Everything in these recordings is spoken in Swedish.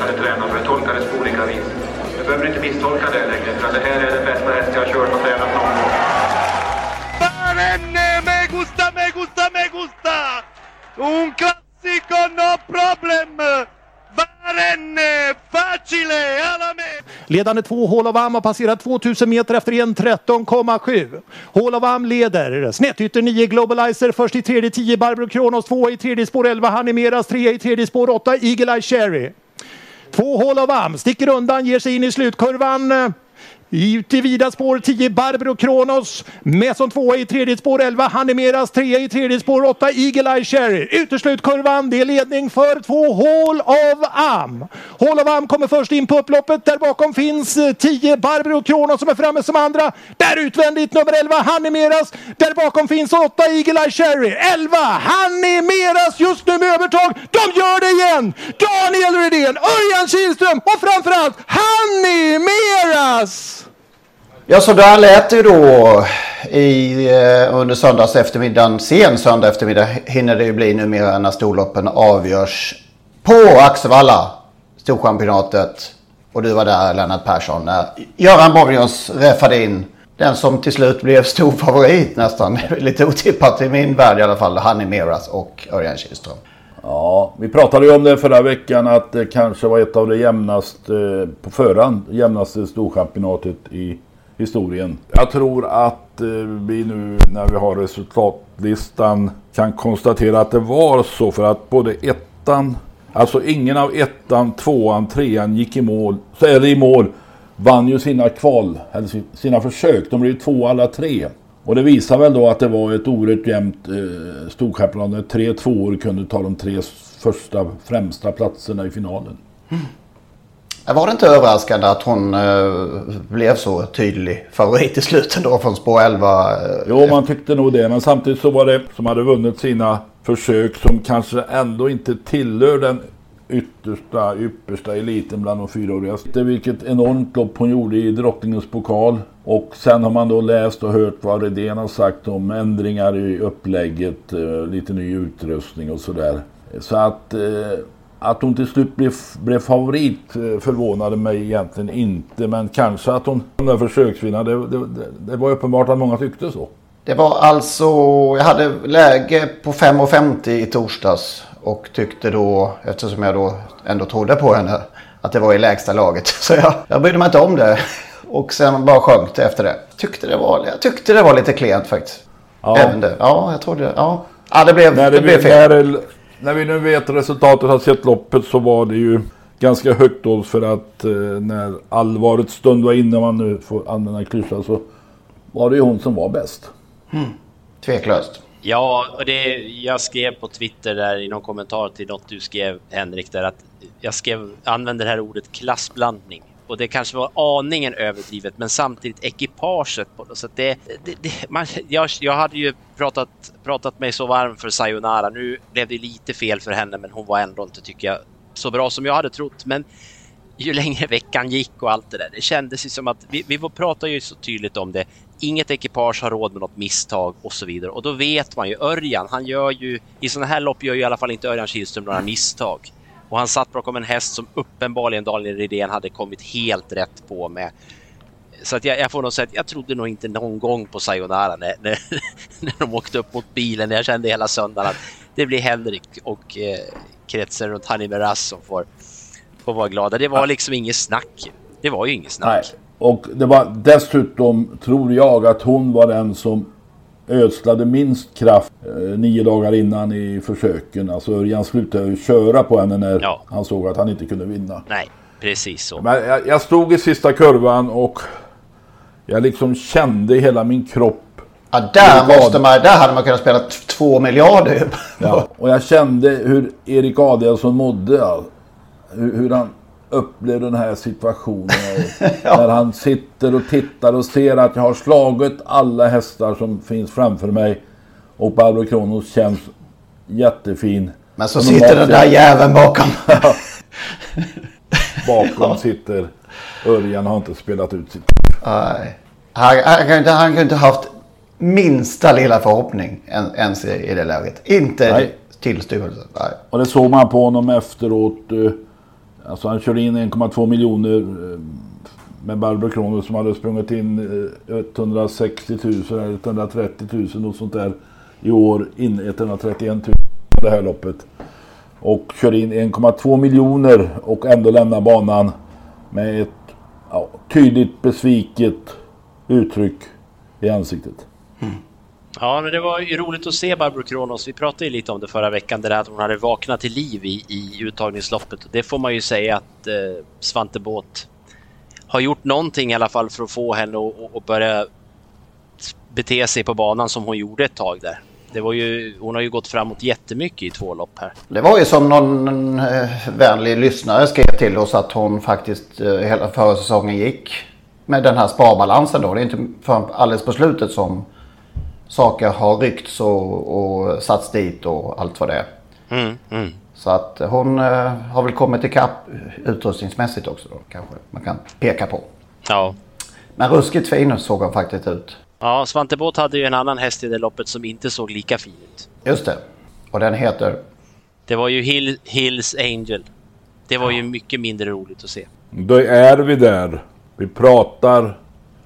hade tränat för det på olika vis. Du behöver inte misstolka det längre för det här är den bästa häst jag har kört och tränat någon gång. Me gusta, me gusta, me gusta! Un classico, no problem! Barenne, facile, alla me! Ledande två, Hall of Am har passerat 2000 meter efter 1.13,7. Hall of Am leder. Snettytter 9, Globalizer först i tredje 10, Barbro Kronos 2 i tredje spår 11, Hanimeras 3 i tredje spår 8, Eagle Eye Cherry. Två hål av Am sticker undan, ger sig in i slutkurvan. Ut i vida spår 10 Barbro Kronos. Med som tvåa i tredje spår 11 Hanimeras, trea i tredje spår 8 Eagle Eye Cherry. Uteslutkurvan, det är ledning för två Hall of Am. Hall of Am kommer först in på upploppet. Där bakom finns eh, 10 Barbro Kronos som är framme som andra. Där utvändigt nummer 11 Hanimeras. Där bakom finns 8 Eagle Eye Cherry. 11 Hanimeras just nu med övertag. De gör det igen! Daniel Rydén, Örjan Kihlström och framförallt Hanimeras! Ja, så där lät det ju då i, eh, under söndags eftermiddagen. Sen söndag eftermiddag hinner det ju bli numera när storloppen avgörs på Axevalla. Storchampionatet. Och du var där Lennart Persson när Göran Borgens räffade in den som till slut blev stor favorit nästan. Lite otippat i min värld i alla fall. Hanni Meras och Örjan Kihlström. Ja, vi pratade ju om det förra veckan att det kanske var ett av de jämnaste eh, på förhand, jämnaste storchampionatet i historien. Jag tror att eh, vi nu när vi har resultatlistan kan konstatera att det var så för att både ettan, alltså ingen av ettan, tvåan, trean gick i mål, så är det i mål, vann ju sina kval, eller sina försök. De blev två alla tre. Och det visar väl då att det var ett oerhört jämnt eh, storchampionat. Tre tvåor kunde ta de tre första främsta platserna i finalen. Mm. Var det inte överraskande att hon eh, blev så tydlig favorit i slutet då från spår 11? Eh, jo, man tyckte nog det. Men samtidigt så var det som hade vunnit sina försök som kanske ändå inte tillhör den yttersta, yppersta eliten bland de fyraåriga. Vilket enormt lopp hon gjorde i drottningens pokal. Och sen har man då läst och hört vad Redén har sagt om ändringar i upplägget, eh, lite ny utrustning och sådär. Så att eh, att hon till slut blev, blev favorit eh, förvånade mig egentligen inte. Men kanske att hon var försöksvinnare. Det, det, det, var uppenbart att många tyckte så. Det var alltså, jag hade läge på 5,50 i torsdags. Och tyckte då, eftersom jag då ändå trodde på henne, att det var i lägsta laget. Så jag, jag brydde mig inte om det. Och sen bara sjönk det efter det. Tyckte det var, jag tyckte det var lite klent faktiskt. Ja. Även det. Ja, jag trodde, ja. Ja, det blev, det, det blev fel när vi nu vet resultatet har sett loppet så var det ju ganska högt odds för att eh, när allvarets stund var inne, om man nu får använda klyschan, så var det ju hon som var bäst. Mm. Tveklöst. Ja, och det, jag skrev på Twitter där i någon kommentar till något du skrev Henrik där att jag skrev, använde det här ordet klassblandning och det kanske var aningen överdrivet men samtidigt ekipaget på. Så det, det, det man, jag, jag hade ju pratat, pratat mig så varm för Sayonara. Nu blev det lite fel för henne men hon var ändå inte, tycker jag, så bra som jag hade trott. Men ju längre veckan gick och allt det där, det kändes ju som att vi, vi pratar ju så tydligt om det. Inget ekipage har råd med något misstag och så vidare. Och då vet man ju, Örjan, han gör ju, i sådana här lopp gör ju i alla fall inte Örjan Kihlström några misstag. Och han satt bakom en häst som uppenbarligen Daniel Redén hade kommit helt rätt på med. Så att jag, jag får nog säga att jag trodde nog inte någon gång på Sayonara när, när, när de åkte upp mot bilen. Jag kände hela söndagen att det blir Henrik och eh, kretsen runt Hanni Miraz som får, får vara glada. Det var liksom inget snack. Det var ju inget snack. Nej. Och det var dessutom, tror jag, att hon var den som ödslade minst kraft eh, nio dagar innan i försöken. Alltså Örjan slutade ju köra på henne när ja. han såg att han inte kunde vinna. Nej, precis så. Men jag, jag stod i sista kurvan och jag liksom kände i hela min kropp Ja, där, måste man, där hade man kunnat spela två miljarder. ja, och jag kände hur Erik Adielsson mådde. Hur, hur han upplevde den här situationen. ja. När han sitter och tittar och ser att jag har slagit alla hästar som finns framför mig. Och Barbro Kronos känns jättefin. Men så sitter den där jäveln bakom. bakom sitter Örjan har inte spelat ut sitt. Nej. Han, han, kan inte, han kan inte haft minsta lilla förhoppning ens i, i det läget. Inte Nej. tillstymmelse. Och det såg man på honom efteråt. Alltså han körde in 1,2 miljoner eh, med Barbro Kronos som hade sprungit in eh, 160 000 eller 130 000 och sånt där i år. In 131 000 på det här loppet. Och körde in 1,2 miljoner och ändå lämnar banan med ett ja, tydligt besviket uttryck i ansiktet. Mm. Ja, men det var ju roligt att se Barbro Kronos. Vi pratade ju lite om det förra veckan, det där att hon hade vaknat till liv i, i uttagningsloppet. Det får man ju säga att eh, Svante Båt har gjort någonting i alla fall för att få henne att börja bete sig på banan som hon gjorde ett tag där. Det var ju, hon har ju gått framåt jättemycket i två lopp här. Det var ju som någon eh, vänlig lyssnare skrev till oss att hon faktiskt eh, hela förra säsongen gick med den här sparbalansen då. Det är inte förrän alldeles på slutet som saker har ryckts och, och satts dit och allt vad det är. Mm, mm. Så att hon eh, har väl kommit ikapp utrustningsmässigt också då kanske man kan peka på. Ja. Men ruskigt fin såg hon faktiskt ut. Ja, Svante Båth hade ju en annan häst i det loppet som inte såg lika fin ut. Just det. Och den heter? Det var ju Hill, Hills Angel. Det var ju mycket mindre roligt att se. Då är vi där. Vi pratar,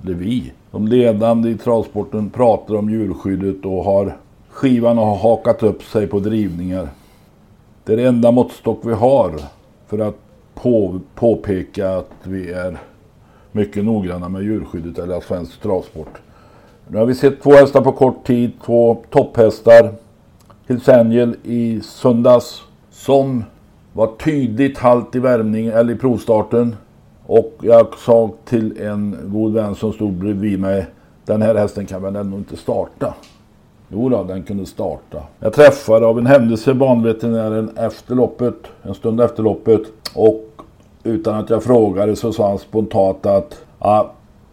eller vi, de ledande i travsporten pratar om djurskyddet och har skivan har hakat upp sig på drivningar. Det är det enda måttstock vi har för att på, påpeka att vi är mycket noggranna med djurskyddet eller svensk travsport. Nu har vi sett två hästar på kort tid, två topphästar. Hills Angel i söndags som var tydligt halt i värmning eller i provstarten. Och jag sa till en god vän som stod bredvid mig. Den här hästen kan väl ändå inte starta? Jo då, den kunde starta. Jag träffade av en händelse banveterinären efter loppet, en stund efter loppet. Och utan att jag frågade så sa han spontant att ah,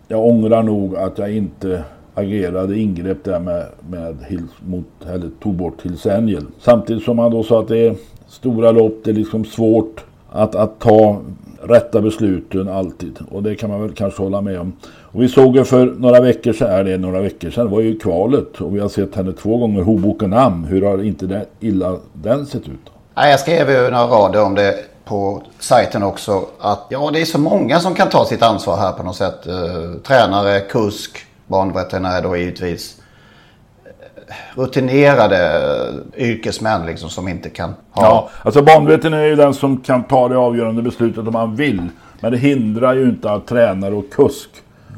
jag ångrar nog att jag inte agerade ingrepp där med, med Hills mot, eller tog bort Hills Angel. Samtidigt som han då sa att det är stora lopp, det är liksom svårt att, att ta rätta besluten alltid. Och det kan man väl kanske hålla med om. Och vi såg ju för några veckor sedan, är det några veckor sedan, det var ju kvalet. Och vi har sett henne två gånger, Hobokenham. Hur har inte det, illa den sett ut? Ja, jag skrev ju några rader om det på sajten också. Att ja, det är så många som kan ta sitt ansvar här på något sätt. Eh, tränare, kusk, banveterinär då givetvis rutinerade yrkesmän liksom som inte kan ha... Ja, alltså banveten är ju den som kan ta det avgörande beslutet om man vill. Men det hindrar ju inte att tränare och kusk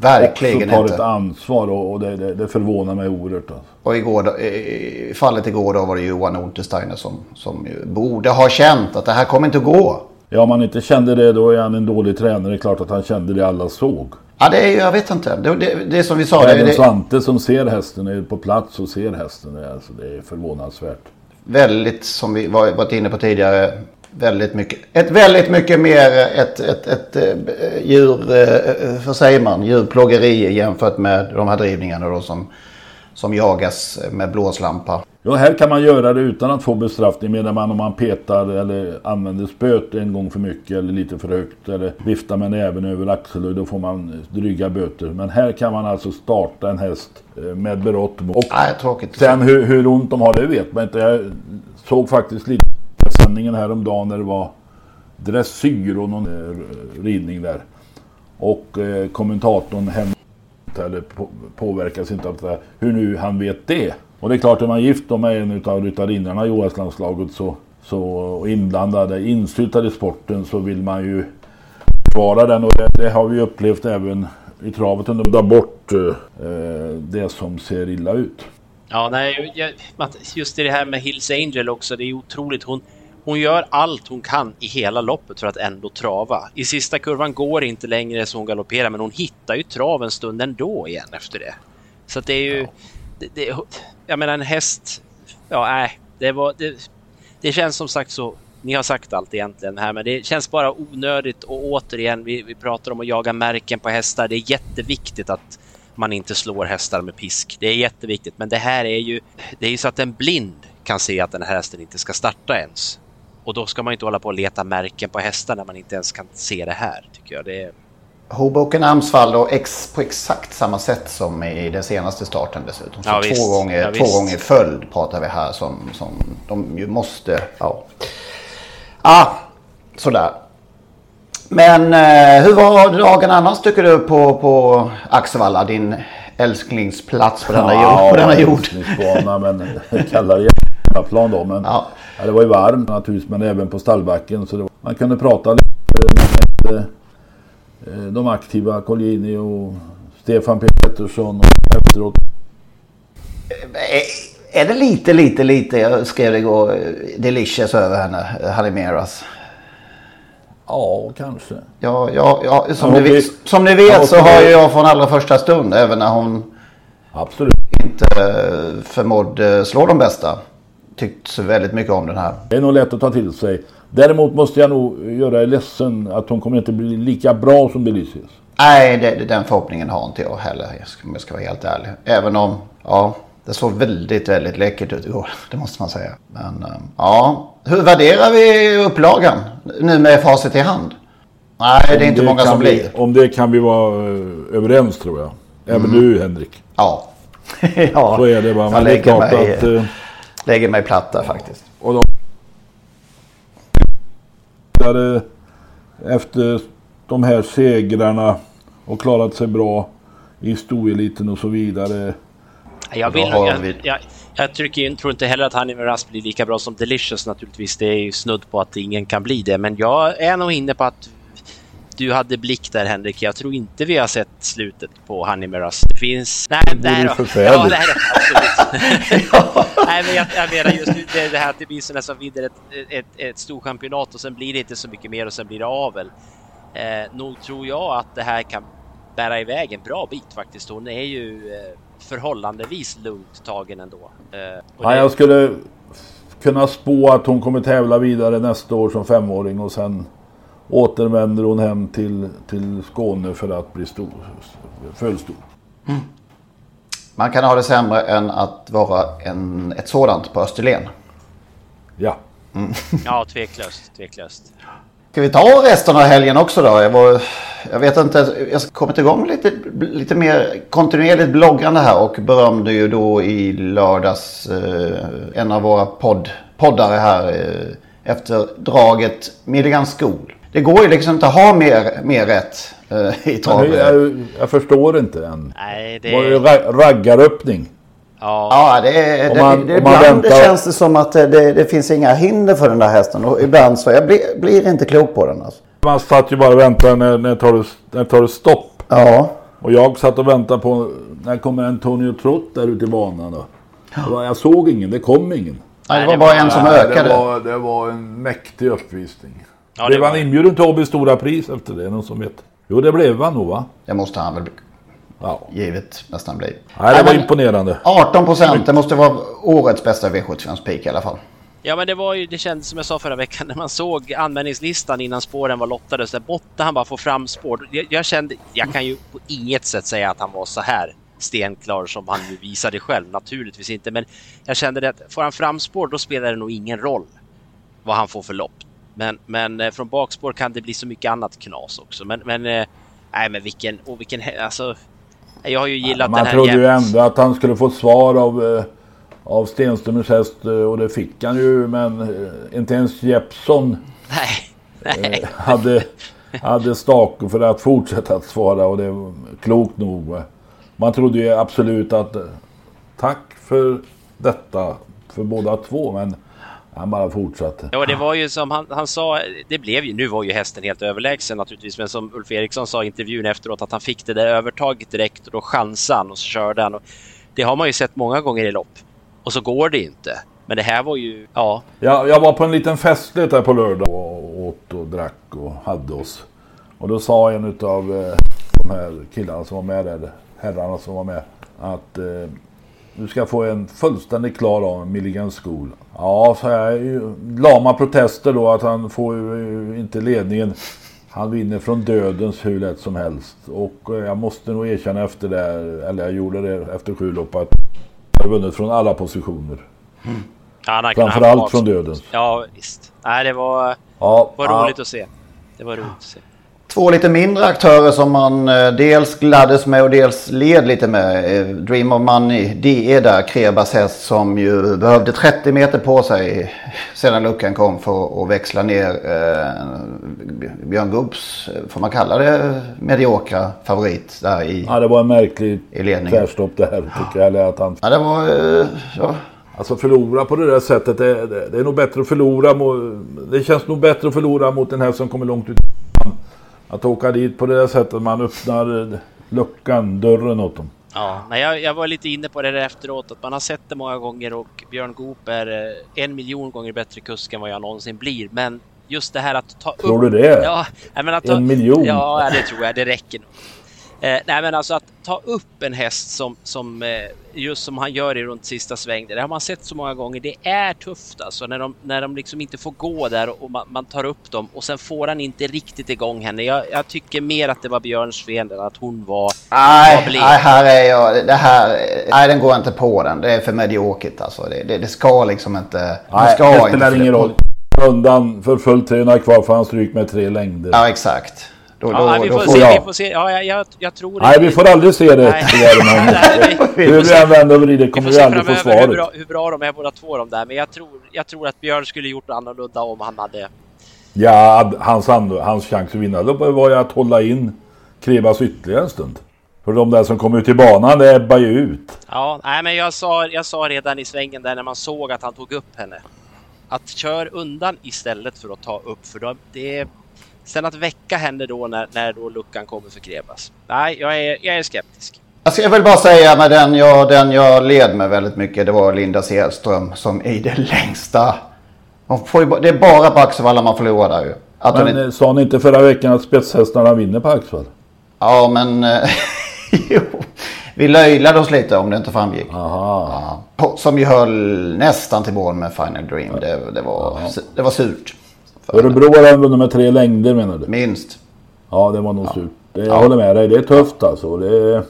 Verkligen också tar inte. ett ansvar och, och det, det, det, förvånar mig oerhört. Alltså. Och igår, i fallet igår då var det Johan Untersteiner som, som borde ha känt att det här kommer inte att gå. Ja, om han inte kände det då är han en dålig tränare. Det är klart att han kände det alla såg. Ja, det är ju, jag vet inte. Det, det, det är som vi sa. Även det, Svante som ser hästen är på plats och ser hästen. Alltså, det är förvånansvärt. Väldigt, som vi varit inne på tidigare, väldigt mycket, ett väldigt mycket mer ett, ett, ett, ett eh, djur, vad eh, säger man, djurplågeri jämfört med de här drivningarna då som, som jagas med blåslampa. Ja, här kan man göra det utan att få bestraffning medan man om man petar eller använder spöt en gång för mycket eller lite för högt eller viftar med näven över axeln då får man dryga böter. Men här kan man alltså starta en häst eh, med berått mått. Nej, tråkigt. Sen hur, hur ont de har det vet man inte. Jag såg faktiskt lite sändningen häromdagen när det var dressyr och någon eh, ridning där. Och eh, kommentatorn hem eller på, påverkas inte av det. Hur nu han vet det. Och det är klart, är man gift med en av ryttarinnorna i OS-landslaget så så inblandade, insyltade i sporten så vill man ju försvara den och det, det, har vi upplevt även i travet under ta bort eh, det som ser illa ut. Ja, nej, jag, just det här med Hills Angel också, det är otroligt. Hon, hon gör allt hon kan i hela loppet för att ändå trava. I sista kurvan går inte längre så hon galopperar, men hon hittar ju trav en stund ändå igen efter det. Så det är ju... Ja. Det, det, jag menar en häst... Ja, nej. Det, var, det, det känns som sagt så... Ni har sagt allt egentligen här, men det känns bara onödigt och återigen, vi, vi pratar om att jaga märken på hästar. Det är jätteviktigt att man inte slår hästar med pisk. Det är jätteviktigt, men det här är ju... Det är ju så att en blind kan se att den här hästen inte ska starta ens. Och då ska man inte hålla på och leta märken på hästar när man inte ens kan se det här, tycker jag. Det är... Hoboken Amsfall och ex, på exakt samma sätt som i den senaste starten dessutom. Så ja, två, gånger, ja, två gånger följd pratar vi här som, som de ju måste... Ja, ah, sådär. Men eh, hur var dagen annars tycker du på, på Axevalla? Din älsklingsplats på denna ja, jord? På denna jord. men kallar det plan då. Men ja. Ja, det var ju varmt naturligtvis men även på stallbacken. Så var, man kunde prata lite med eh, de aktiva, Colgjini och Stefan Pettersson och efteråt. Eh, är det lite, lite, lite, jag skrev det igår, delicious över henne, Halimeras? Ja, kanske. Ja, ja, ja som, ni vet, som ni vet så har jag från allra första stund, även när hon Absolut. inte förmådde slå de bästa tyckt så väldigt mycket om den här. Det är nog lätt att ta till sig. Däremot måste jag nog göra er ledsen att hon kommer inte bli lika bra som Delicious. Nej, det, den förhoppningen har inte jag heller om jag ska vara helt ärlig. Även om, ja, det såg väldigt, väldigt läckert ut igår. Det måste man säga. Men ehm, ja, hur värderar vi upplagan nu med facit i hand? Nej, det är inte det många som vi, blir. Om det kan vi vara uh, överens tror jag. Även mm. du Henrik. Ja. ja. Så är det bara. Det är klart mig, att... Lägger mig platt där faktiskt. Och de efter de här segrarna och klarat sig bra i stoeliten och så vidare. Jag, vill, jag, jag, jag trycker in, tror inte heller att Honey Rasp blir lika bra som Delicious naturligtvis. Det är ju snudd på att ingen kan bli det. Men jag är nog inne på att du hade blick där Henrik. Jag tror inte vi har sett slutet på Honey Miras. Det finns... Nej, det är då. Ja, det är. Absolut. ja. Nej, men jag, jag menar just det, det här att det blir så nästan vidare ett, ett, ett storchampionat och sen blir det inte så mycket mer och sen blir det avel. Eh, nog tror jag att det här kan bära iväg en bra bit faktiskt. Hon är ju eh, förhållandevis lugnt tagen ändå. Eh, ja, det... Jag skulle kunna spå att hon kommer tävla vidare nästa år som femåring och sen återvänder hon hem till, till Skåne för att bli stor, födstor. Mm. Man kan ha det sämre än att vara en, ett sådant på Österlen. Ja. Mm. ja, tveklöst. tveklöst. Ska vi ta resten av helgen också då? Jag, var, jag vet inte, jag har kommit igång lite, lite mer kontinuerligt bloggande här och berömde ju då i lördags eh, en av våra podd, poddare här eh, efter draget Milligan School. Det går ju liksom inte att ha mer, mer rätt eh, i trav. Jag, jag, förstår inte än. Nej, det... Var det raggaröppning? Ja, ja det, det, man, det, ibland väntar... känns det som att det, det, finns inga hinder för den där hästen. Och ibland så jag blir, blir inte klok på den. Alltså. Man satt ju bara och väntade när, när, tar det, när tar det stopp. Ja. Och jag satt och väntade på när kommer Antonio Trott där ute i banan då. Ja. Jag såg ingen, det kom ingen. Nej, det var bara en som ökade. Det var, det var en mäktig uppvisning. Ja, blev var... han inbjuden till Åby Stora Pris efter det? Någon som vet? Jo, det blev han nog va? Det måste han väl ja. givet nästan bli. Nej, det var imponerande. 18 procent, det måste vara årets bästa V75 peak i alla fall. Ja men det var ju, det kändes som jag sa förra veckan när man såg användningslistan innan spåren var lottade så måtte han bara få fram spår. Jag, jag, kände, jag kan ju på inget sätt säga att han var så här stenklar som han ju visade själv, naturligtvis inte. Men jag kände att får han fram spår då spelar det nog ingen roll vad han får för lopp. Men, men eh, från bakspår kan det bli så mycket annat knas också. Men, men eh, nej, men vilken och vilken alltså. Jag har ju gillat ja, den här. Man trodde ju ändå att han skulle få svar av eh, av Stenströms häst och det fick han ju. Men inte ens Jeppsson nej, nej. hade hade stake för att fortsätta att svara och det var klokt nog. Man trodde ju absolut att tack för detta för båda två men Han bara fortsatte. Ja, det var ju som han, han sa, det blev ju, nu var ju hästen helt överlägsen naturligtvis, men som Ulf Eriksson sa i intervjun efteråt att han fick det där övertaget direkt och då chansade han och så körde han. Och det har man ju sett många gånger i lopp. Och så går det inte. Men det här var ju, ja. Jag, jag var på en liten festlighet där på lördag och åt och drack och hade oss. Och då sa en utav eh, de här killarna som var med där, herrarna som var med, att eh, du ska få en fullständigt klar av Milligan School. Ja, så jag lama protester då att han får ju inte ledningen. Han vinner från dödens hur lätt som helst. Och eh, jag måste nog erkänna efter det, eller jag gjorde det efter sju lopp, att jag har vunnit från alla positioner. Mm. Ja, Framförallt från dödens. Ja, visst. Nej, det var, ja, var roligt ja. att se. Det var roligt att se. Två lite mindre aktörer som man eh, dels gladdes med och dels led lite med. Eh, Dream of Money, det är där Krebas häst som ju behövde 30 meter på sig sedan luckan kom för att växla ner eh, Björn Gubbs, får man kalla det, mediokra favorit där i Ja, det var en märklig tvärstopp det här tycker jag. Eller att han... Ja, det var... Eh, ja. Alltså förlora på det där sättet, det, det, det, är nog bättre att förlora mot, Det känns nog bättre att förlora mot den här som kommer långt ut att åka dit på det där sättet, man öppnar luckan, dörren åt dem. Ja, nej, jag, jag var lite inne på det där efteråt, att man har sett det många gånger och Björn Goop är eh, en miljon gånger bättre kusk än vad jag någonsin blir. Men just det här att ta upp... Tror du det? Ja, men att ta, en miljon? Ja, det tror jag. Det räcker nog. Eh, nej men alltså att ta upp en häst som, som eh, just som han gör i runt sista sväng. Det har man sett så många gånger. Det är tufft alltså när de, när de liksom inte får gå där och man, man tar upp dem och sen får han inte riktigt igång henne. Jag, jag tycker mer att det var Björns fel än att hon var... Nej, nej, här är jag... Det här... Nej, den går inte på den. Det är för mediokert alltså. Det, det, det ska liksom inte... Nej, ska det spelar ingen roll. Undan för fullt 300 kvar för han stryk med tre längder. Ja, exakt. Då, då, ja, vi, får se, jag... vi får se. Ja, jag, jag, jag tror Nej, vi får aldrig se det. Hur vi än vänder och vrider kommer vi, vi aldrig få svaret. Hur bra, hur bra de är båda två de där. Men jag tror, jag tror att Björn skulle gjort annorlunda om han hade... Ja, hans, hans chans att vinna det var ju att hålla in Krevas ytterligare en stund. För de där som kom ut i banan, det ebbar ju ut. Ja, nej men jag sa, jag sa redan i svängen där när man såg att han tog upp henne. Att kör undan istället för att ta upp. För då, det Sen att väcka henne då när, när då luckan kommer för Krebas. Nej, jag är, jag är skeptisk. Alltså jag vill bara säga med den jag, den jag led med väldigt mycket. Det var Linda Sedström som i det längsta. Ju, det är bara på Axevalla man förlorar där ju. Att men inte... sa ni inte förra veckan att spetshästarna vinner på Axevalla? Ja men... Eh, jo. Vi löjlade oss lite om det inte framgick. Aha. Ja, som ju höll nästan till mål med Final Dream. Det, det, var, det var surt. Örebro har vunnit med tre längder menar du? Minst. Ja, det var nog ja. surt. Det, jag ja. håller med dig. Det är tufft alltså. Det är,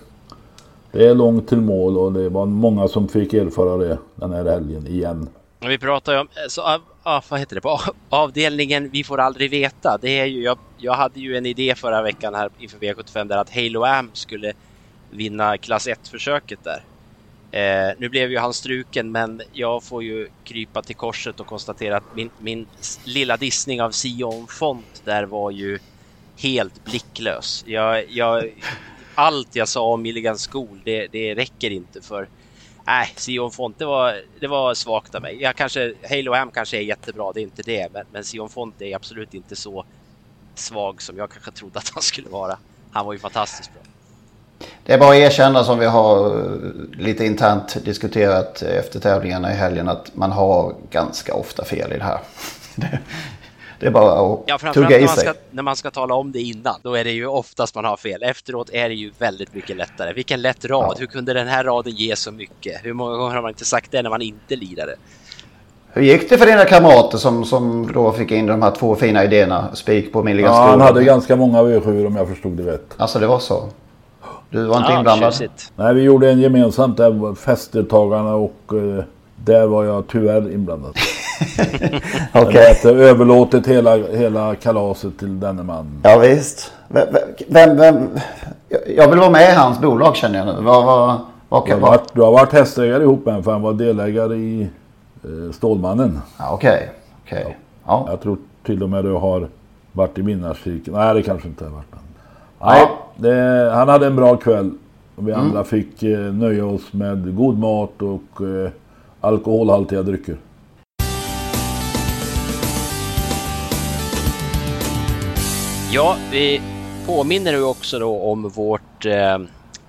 det är långt till mål och det var många som fick erfara det den här helgen igen. Vi pratar ju om, så, ah, vad heter det, på avdelningen Vi får aldrig veta. Det är ju, jag, jag hade ju en idé förra veckan här inför V75 där att Halo Am skulle vinna klass 1-försöket där. Eh, nu blev ju han struken men jag får ju krypa till korset och konstatera att min, min lilla dissning av Sion Font där var ju helt blicklös. Jag, jag, allt jag sa om Milligan School, det, det räcker inte för... Nej, Sion Font, det var, det var svagt av mig. Jag kanske, Halo Am kanske är jättebra, det är inte det, men, men Sion Font är absolut inte så svag som jag kanske trodde att han skulle vara. Han var ju fantastiskt bra. Det är bara att erkänna som vi har eh, lite internt diskuterat efter tävlingarna i helgen att man har ganska ofta fel i det här. Det är bara att ja, tugga i sig. Ska, när man ska tala om det innan, då är det ju oftast man har fel. Efteråt är det ju väldigt mycket lättare. Vilken lätt rad. Ja. Hur kunde den här raden ge så mycket? Hur många gånger har man inte sagt det när man inte lirade? Hur gick det för dina kamrater som, som då fick in de här två fina idéerna? Spik på Milligan Ja, han hade ganska många V7 om jag förstod det rätt. Alltså det var så? Du var inte ja, inblandad? Tjusigt. Nej, vi gjorde en gemensamt där, festdeltagarna och eh, där var jag tyvärr inblandad. Okej. Okay. överlåtit hela, hela kalaset till denne man. Ja visst. Vem, vem, vem, jag vill vara med i hans bolag känner jag nu. Vad, vad, vad, du, har varit, du har varit hästägare ihop med honom för han var delägare i eh, Stålmannen. Okej. Ja, okay. okay. ja. Jag tror till och med du har varit i vinnarcirkeln. Nej det kanske inte har varit. Nej, det, han hade en bra kväll. Och vi mm. andra fick eh, nöja oss med god mat och eh, alkoholhaltiga drycker. Ja, vi påminner ju också då om vårt eh,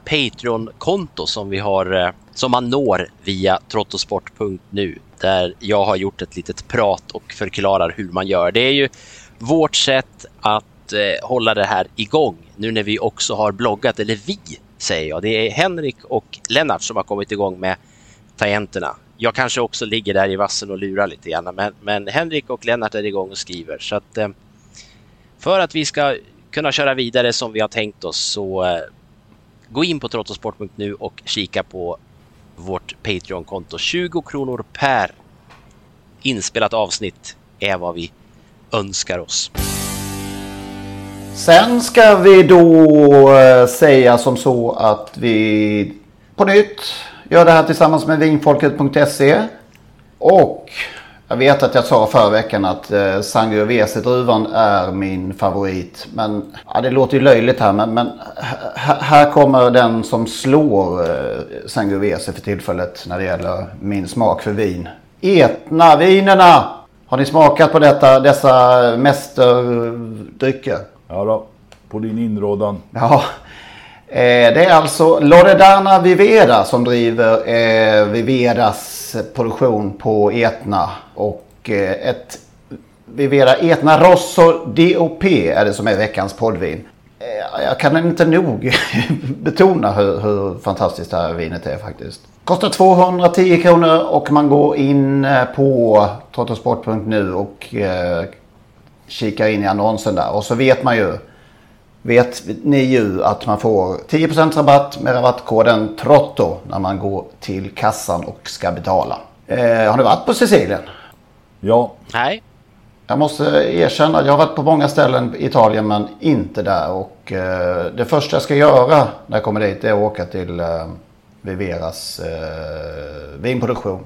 Patreon-konto som vi har eh, som man når via trottosport.nu där jag har gjort ett litet prat och förklarar hur man gör. Det är ju vårt sätt att eh, hålla det här igång nu när vi också har bloggat, eller vi säger jag. Det är Henrik och Lennart som har kommit igång med tangenterna. Jag kanske också ligger där i vassen och lurar lite grann, men, men Henrik och Lennart är igång och skriver. Så att, eh, för att vi ska kunna köra vidare som vi har tänkt oss så eh, gå in på trottosport.nu och kika på vårt Patreon-konto. 20 kronor per inspelat avsnitt är vad vi önskar oss. Sen ska vi då eh, säga som så att vi på nytt gör det här tillsammans med vinfolket.se. Och jag vet att jag sa förra veckan att eh, Sangiovese-druvan är min favorit. Men ja, det låter ju löjligt här. Men, men här kommer den som slår eh, Sangiovese för tillfället när det gäller min smak för vin. Etna-vinerna! Har ni smakat på detta, dessa mästerdrycker? Ja då, på din inrådan. Ja. Eh, det är alltså Loredana Vivera som driver eh, Viveras produktion på Etna. Och eh, ett Vivera Etna Rosso DOP är det som är veckans poddvin. Eh, jag kan inte nog betona hur, hur, fantastiskt det här vinet är faktiskt. Kostar 210 kronor och man går in eh, på trottosport.nu och kikar in i annonsen där. Och så vet man ju vet ni ju att man får 10% rabatt med rabattkoden TROTTO när man går till kassan och ska betala. Eh, har ni varit på Sicilien? Ja. Nej. Jag måste erkänna att jag har varit på många ställen i Italien men inte där. Och eh, det första jag ska göra när jag kommer dit är att åka till eh, Viveras eh, vinproduktion.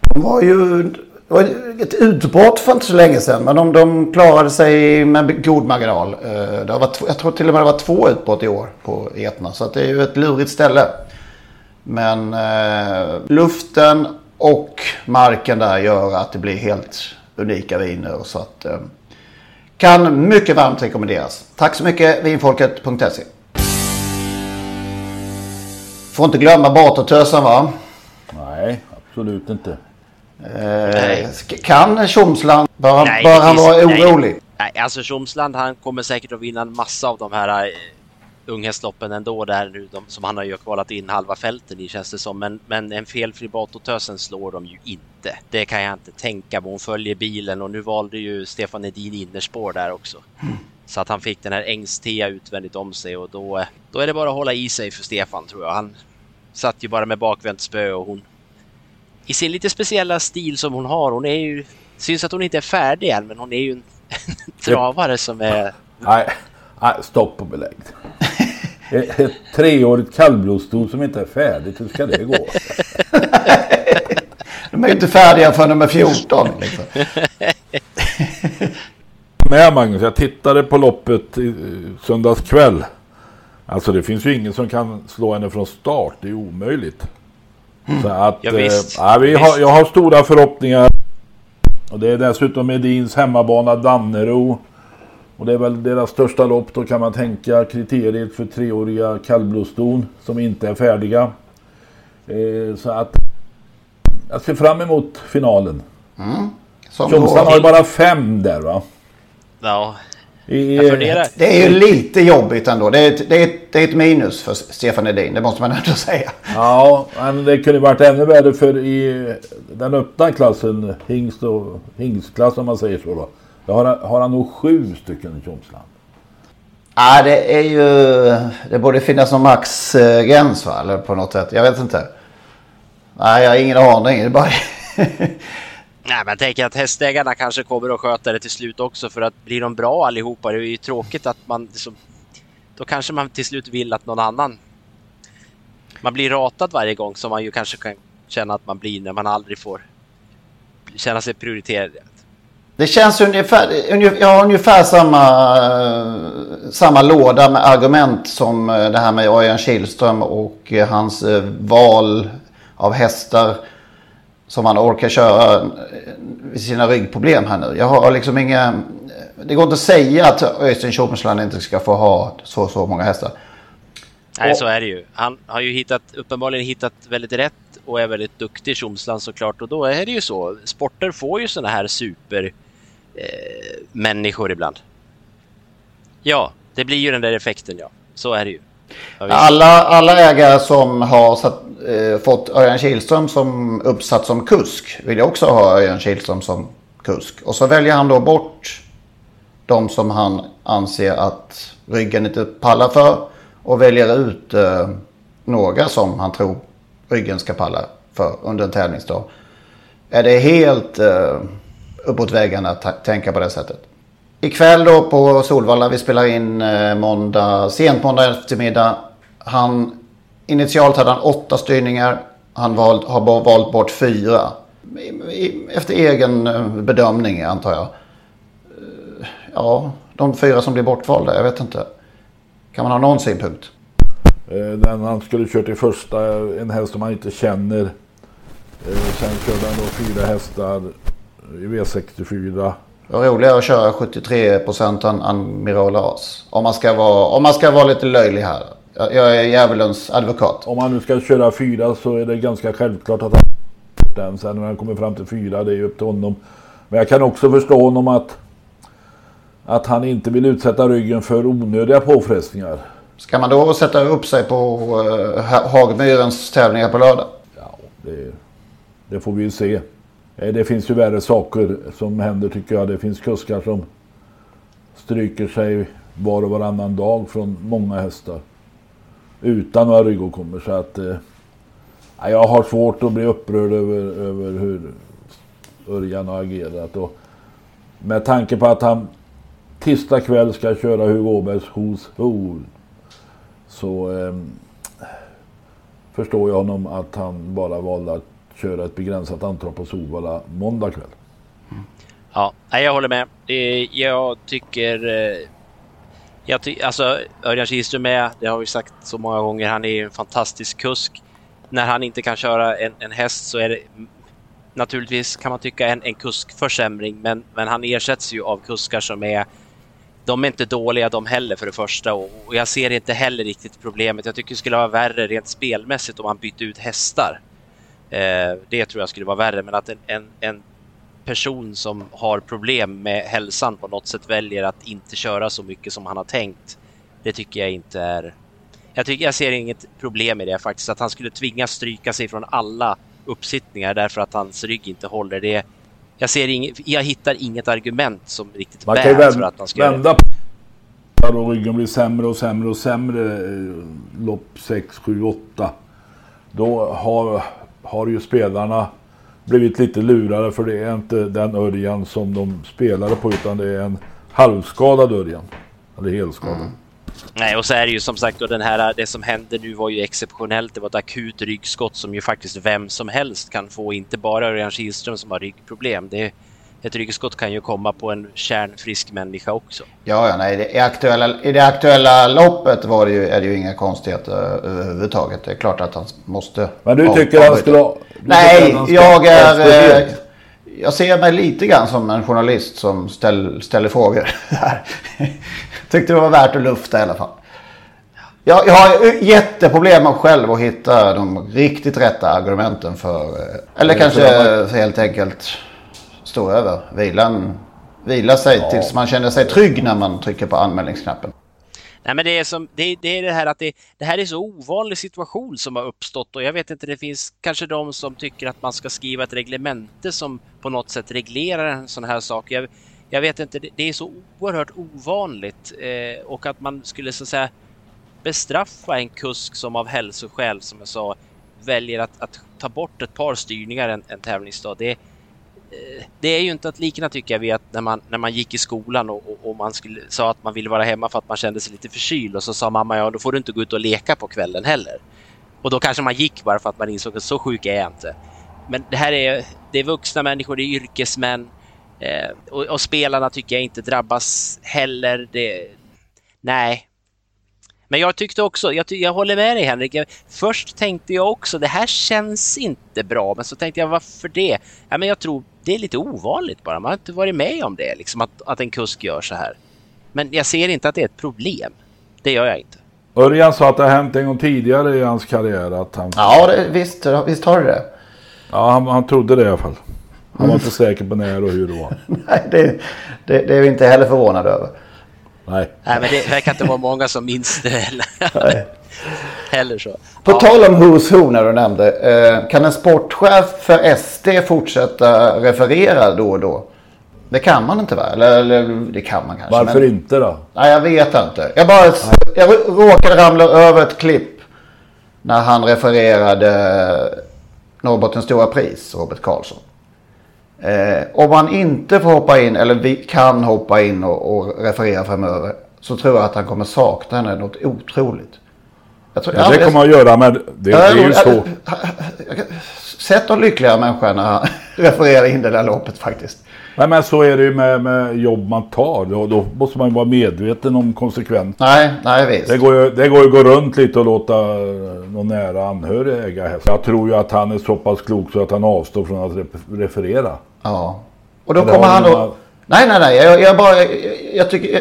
De var ju det var ett utbrott för inte så länge sedan. Men de, de klarade sig med god marginal. Eh, det har varit, jag tror till och med det var två utbrott i år på Etna. Så det är ju ett lurigt ställe. Men eh, luften och marken där gör att det blir helt unika viner. Så att, eh, kan mycket varmt rekommenderas. Tack så mycket vinfolket.se. Får inte glömma Batertösen va? Nej, absolut inte. Eh, kan Tjomsland, bör, nej, bör han vara orolig? Nej, nej, alltså Tjomsland han kommer säkert att vinna en massa av de här uh, unghästloppen ändå där nu de, som han har ju kvalat in halva fälten i känns det som. Men, men en felfri Batotösen slår de ju inte. Det kan jag inte tänka på. Hon följer bilen och nu valde ju Stefan Edin innerspår där också. Mm. Så att han fick den här ängstea utvändigt om sig och då, då är det bara att hålla i sig för Stefan tror jag. Han satt ju bara med bakvänt spö och hon i sin lite speciella stil som hon har. Hon är ju, syns att hon inte är färdig än, men hon är ju en travare som är... Nej, nej stopp och belägg. Ett treårigt kallblodsston som inte är färdigt, hur ska det gå? de är ju inte färdiga för nummer 14. Liksom. Med Magnus, jag tittade på loppet i söndags kväll. Alltså det finns ju ingen som kan slå henne från start, det är omöjligt. Så att, ja, visst. Eh, vi visst. Har, jag har stora förhoppningar. Och det är dessutom Edins hemmabana Dannero. Och det är väl deras största lopp då kan man tänka kriteriet för treåriga kallblodston som inte är färdiga. Eh, så att jag ser fram emot finalen. Mm. Tjomsland har ju bara fem där va? Ja, det är ju lite jobbigt ändå. Det är, ett, det, är ett, det är ett minus för Stefan Edin. Det måste man ändå säga. Ja, men det kunde varit ännu värre för i den öppna klassen. Hingst och hingstklass om man säger så då. Då har, har han nog sju stycken Tjomsland. Ja, det är ju... Det borde finnas någon maxgräns va? Eller på något sätt. Jag vet inte. Nej, jag har ingen aning. Det är bara... Nej, men jag tänker att hästägarna kanske kommer att sköta det till slut också för att blir de bra allihopa, det är ju tråkigt att man liksom, då kanske man till slut vill att någon annan man blir ratad varje gång som man ju kanske kan känna att man blir när man aldrig får känna sig prioriterad. Det känns ungefär, jag har ungefär samma, samma låda med argument som eh, det här med Örjan Kihlström och eh, hans eh, val av hästar som han orkar köra vid sina ryggproblem här nu. Jag har liksom inga... det går inte att säga att Öystein Tjomsland inte ska få ha så så många hästar. Nej, så är det ju. Han har ju hittat, uppenbarligen hittat väldigt rätt och är väldigt duktig Tjomsland såklart. Och då är det ju så. Sporter får ju såna här super eh, människor ibland. Ja, det blir ju den där effekten ja. Så är det ju. Alla, alla ägare som har satt, eh, fått Örjan Kihlström som uppsatt som kusk vill jag också ha Örjan Kihlström som kusk. Och så väljer han då bort de som han anser att ryggen inte pallar för och väljer ut eh, några som han tror ryggen ska palla för under en tävlingsdag. Är det helt eh, uppåt väggarna att tänka på det sättet? Ikväll då på Solvalla, vi spelar in eh, måndag, sent måndag eftermiddag. Han, initialt hade han åtta styrningar. Han valt, har valt bort fyra. Efter egen eh, bedömning antar jag. Eh, ja, de fyra som blir bortvalda, jag vet inte. Kan man ha någon synpunkt? Den han skulle kört i första, en häst som han inte känner. Sen körde han då fyra hästar i V64. Det roligare att köra 73 procent Amiral As. Om man, ska vara, om man ska vara lite löjlig här. Jag är djävulens advokat. Om man nu ska köra fyra så är det ganska självklart att han den. Sen när han kommer fram till fyra, det är ju upp till honom. Men jag kan också förstå honom att, att han inte vill utsätta ryggen för onödiga påfrestningar. Ska man då sätta upp sig på uh, Hagmyrens tävlingar på lördag? Ja, det, det får vi ju se. Eh, det finns ju värre saker som händer tycker jag. Det finns kuskar som stryker sig var och varannan dag från många hästar. Utan några ryggåkommor. Så att eh, jag har svårt att bli upprörd över, över hur Örjan har agerat. Och med tanke på att han tisdag kväll ska köra Hugo Åbergs Who's Who så eh, förstår jag honom att han bara valde att köra ett begränsat antal på Solvalla måndag kväll. Ja, jag håller med. Jag tycker... Eh, jag ty alltså, Örjan Kihlström är, det har vi sagt så många gånger, han är en fantastisk kusk. När han inte kan köra en, en häst så är det naturligtvis kan man tycka en, en kuskförsämring, men, men han ersätts ju av kuskar som är de är inte dåliga de heller för det första och, och jag ser inte heller riktigt problemet. Jag tycker det skulle vara värre rent spelmässigt om han bytte ut hästar. Eh, det tror jag skulle vara värre, men att en, en, en, person som har problem med hälsan på något sätt väljer att inte köra så mycket som han har tänkt. Det tycker jag inte är... Jag, tycker, jag ser inget problem i det faktiskt, att han skulle tvingas stryka sig från alla uppsittningar därför att hans rygg inte håller. Det, jag, ser inget, jag hittar inget argument som riktigt Man bär kan för att han ska vända på och ryggen blir sämre och sämre och sämre eh, lopp 6, 7, 8. Då har har ju spelarna blivit lite lurade för det är inte den Örjan som de spelade på utan det är en halvskadad Örjan. Eller helskadad. Mm. Nej, och så är det ju som sagt då den här, det som hände nu var ju exceptionellt. Det var ett akut ryggskott som ju faktiskt vem som helst kan få, inte bara Örjan Kihlström som har ryggproblem. Det, ett ryggskott kan ju komma på en kärnfrisk människa också. Ja, ja nej, i, aktuella, i det aktuella loppet var det ju, är det ju inga konstigheter överhuvudtaget. Det är klart att han måste... Men du tycker han skulle ha... Nej, jag är... Eh, jag ser mig lite grann som en journalist som ställ, ställer frågor. Tyckte det var värt att lufta i alla fall. Jag, jag har jätteproblem med själv att hitta de riktigt rätta argumenten för... Eh, eller kanske helt enkelt stå över. Vilan, vila sig ja. tills man känner sig trygg när man trycker på anmälningsknappen. Nej, men det är, som, det, det, är det här att det, det här är så ovanlig situation som har uppstått och jag vet inte, det finns kanske de som tycker att man ska skriva ett reglemente som på något sätt reglerar en sån här sak. Jag, jag vet inte, det, är så oerhört ovanligt eh, och att man skulle så att säga bestraffa en kusk som av hälsoskäl, som jag sa, väljer att, att ta bort ett par styrningar en, en tävlingsdag. Det, Eh, det är ju inte att likna tycker jag vid att när man, när man gick i skolan och, och, och, man skulle, sa att man ville vara hemma för att man kände sig lite förkyld och så sa mamma ja då får du inte gå ut och leka på kvällen heller. Och då kanske man gick bara för att man insåg att så sjuk är jag inte. Men det här är, det är vuxna människor, det är yrkesmän eh, och, och, spelarna tycker jag inte drabbas heller. Det, nej, men jag tyckte också, jag, jag håller med dig Henrik. Jag, först tänkte jag också, det här känns inte bra. Men så tänkte jag, varför det? Ja, men jag tror det är lite ovanligt bara. Man har inte varit med om det, liksom att, att en kusk gör så här. Men jag ser inte att det är ett problem. Det gör jag inte. Örjan sa att det har hänt en gång tidigare i hans karriär att han... Ja, det, visst, visst har det det. Ja, han, han trodde det i alla fall. Han var inte säker på när och hur det var. Nej, det, det, det är vi inte heller förvånade över. Nej. Nej, men det verkar inte vara många som minns det heller. heller så. På tal om Who's Who när du nämnde. Eh, kan en sportchef för SD fortsätta referera då och då? Det kan man inte va? Eller, eller det kan man kanske. Varför men... inte då? Nej, jag vet inte. Jag, bara, jag råkade ramla över ett klipp. När han refererade Norrbottens stora pris, Robert Karlsson. Eh, om man inte får hoppa in, eller vi kan hoppa in och, och referera framöver. Så tror jag att han kommer sakna henne något otroligt. Tror, ja, det kommer han göra, men det, det är ju så. Sätt människa när han refererar in det där loppet faktiskt. Nej men så är det ju med, med jobb man tar. Då, då måste man ju vara medveten om konsekvenserna. Nej, nej visst. Det går ju det går ju att gå runt lite och låta någon nära anhörig äga häst. Jag tror ju att han är så pass klok så att han avstår från att referera. Ja. Och då kommer han då... Nej, nej, nej. Jag, jag bara, jag, jag, tycker,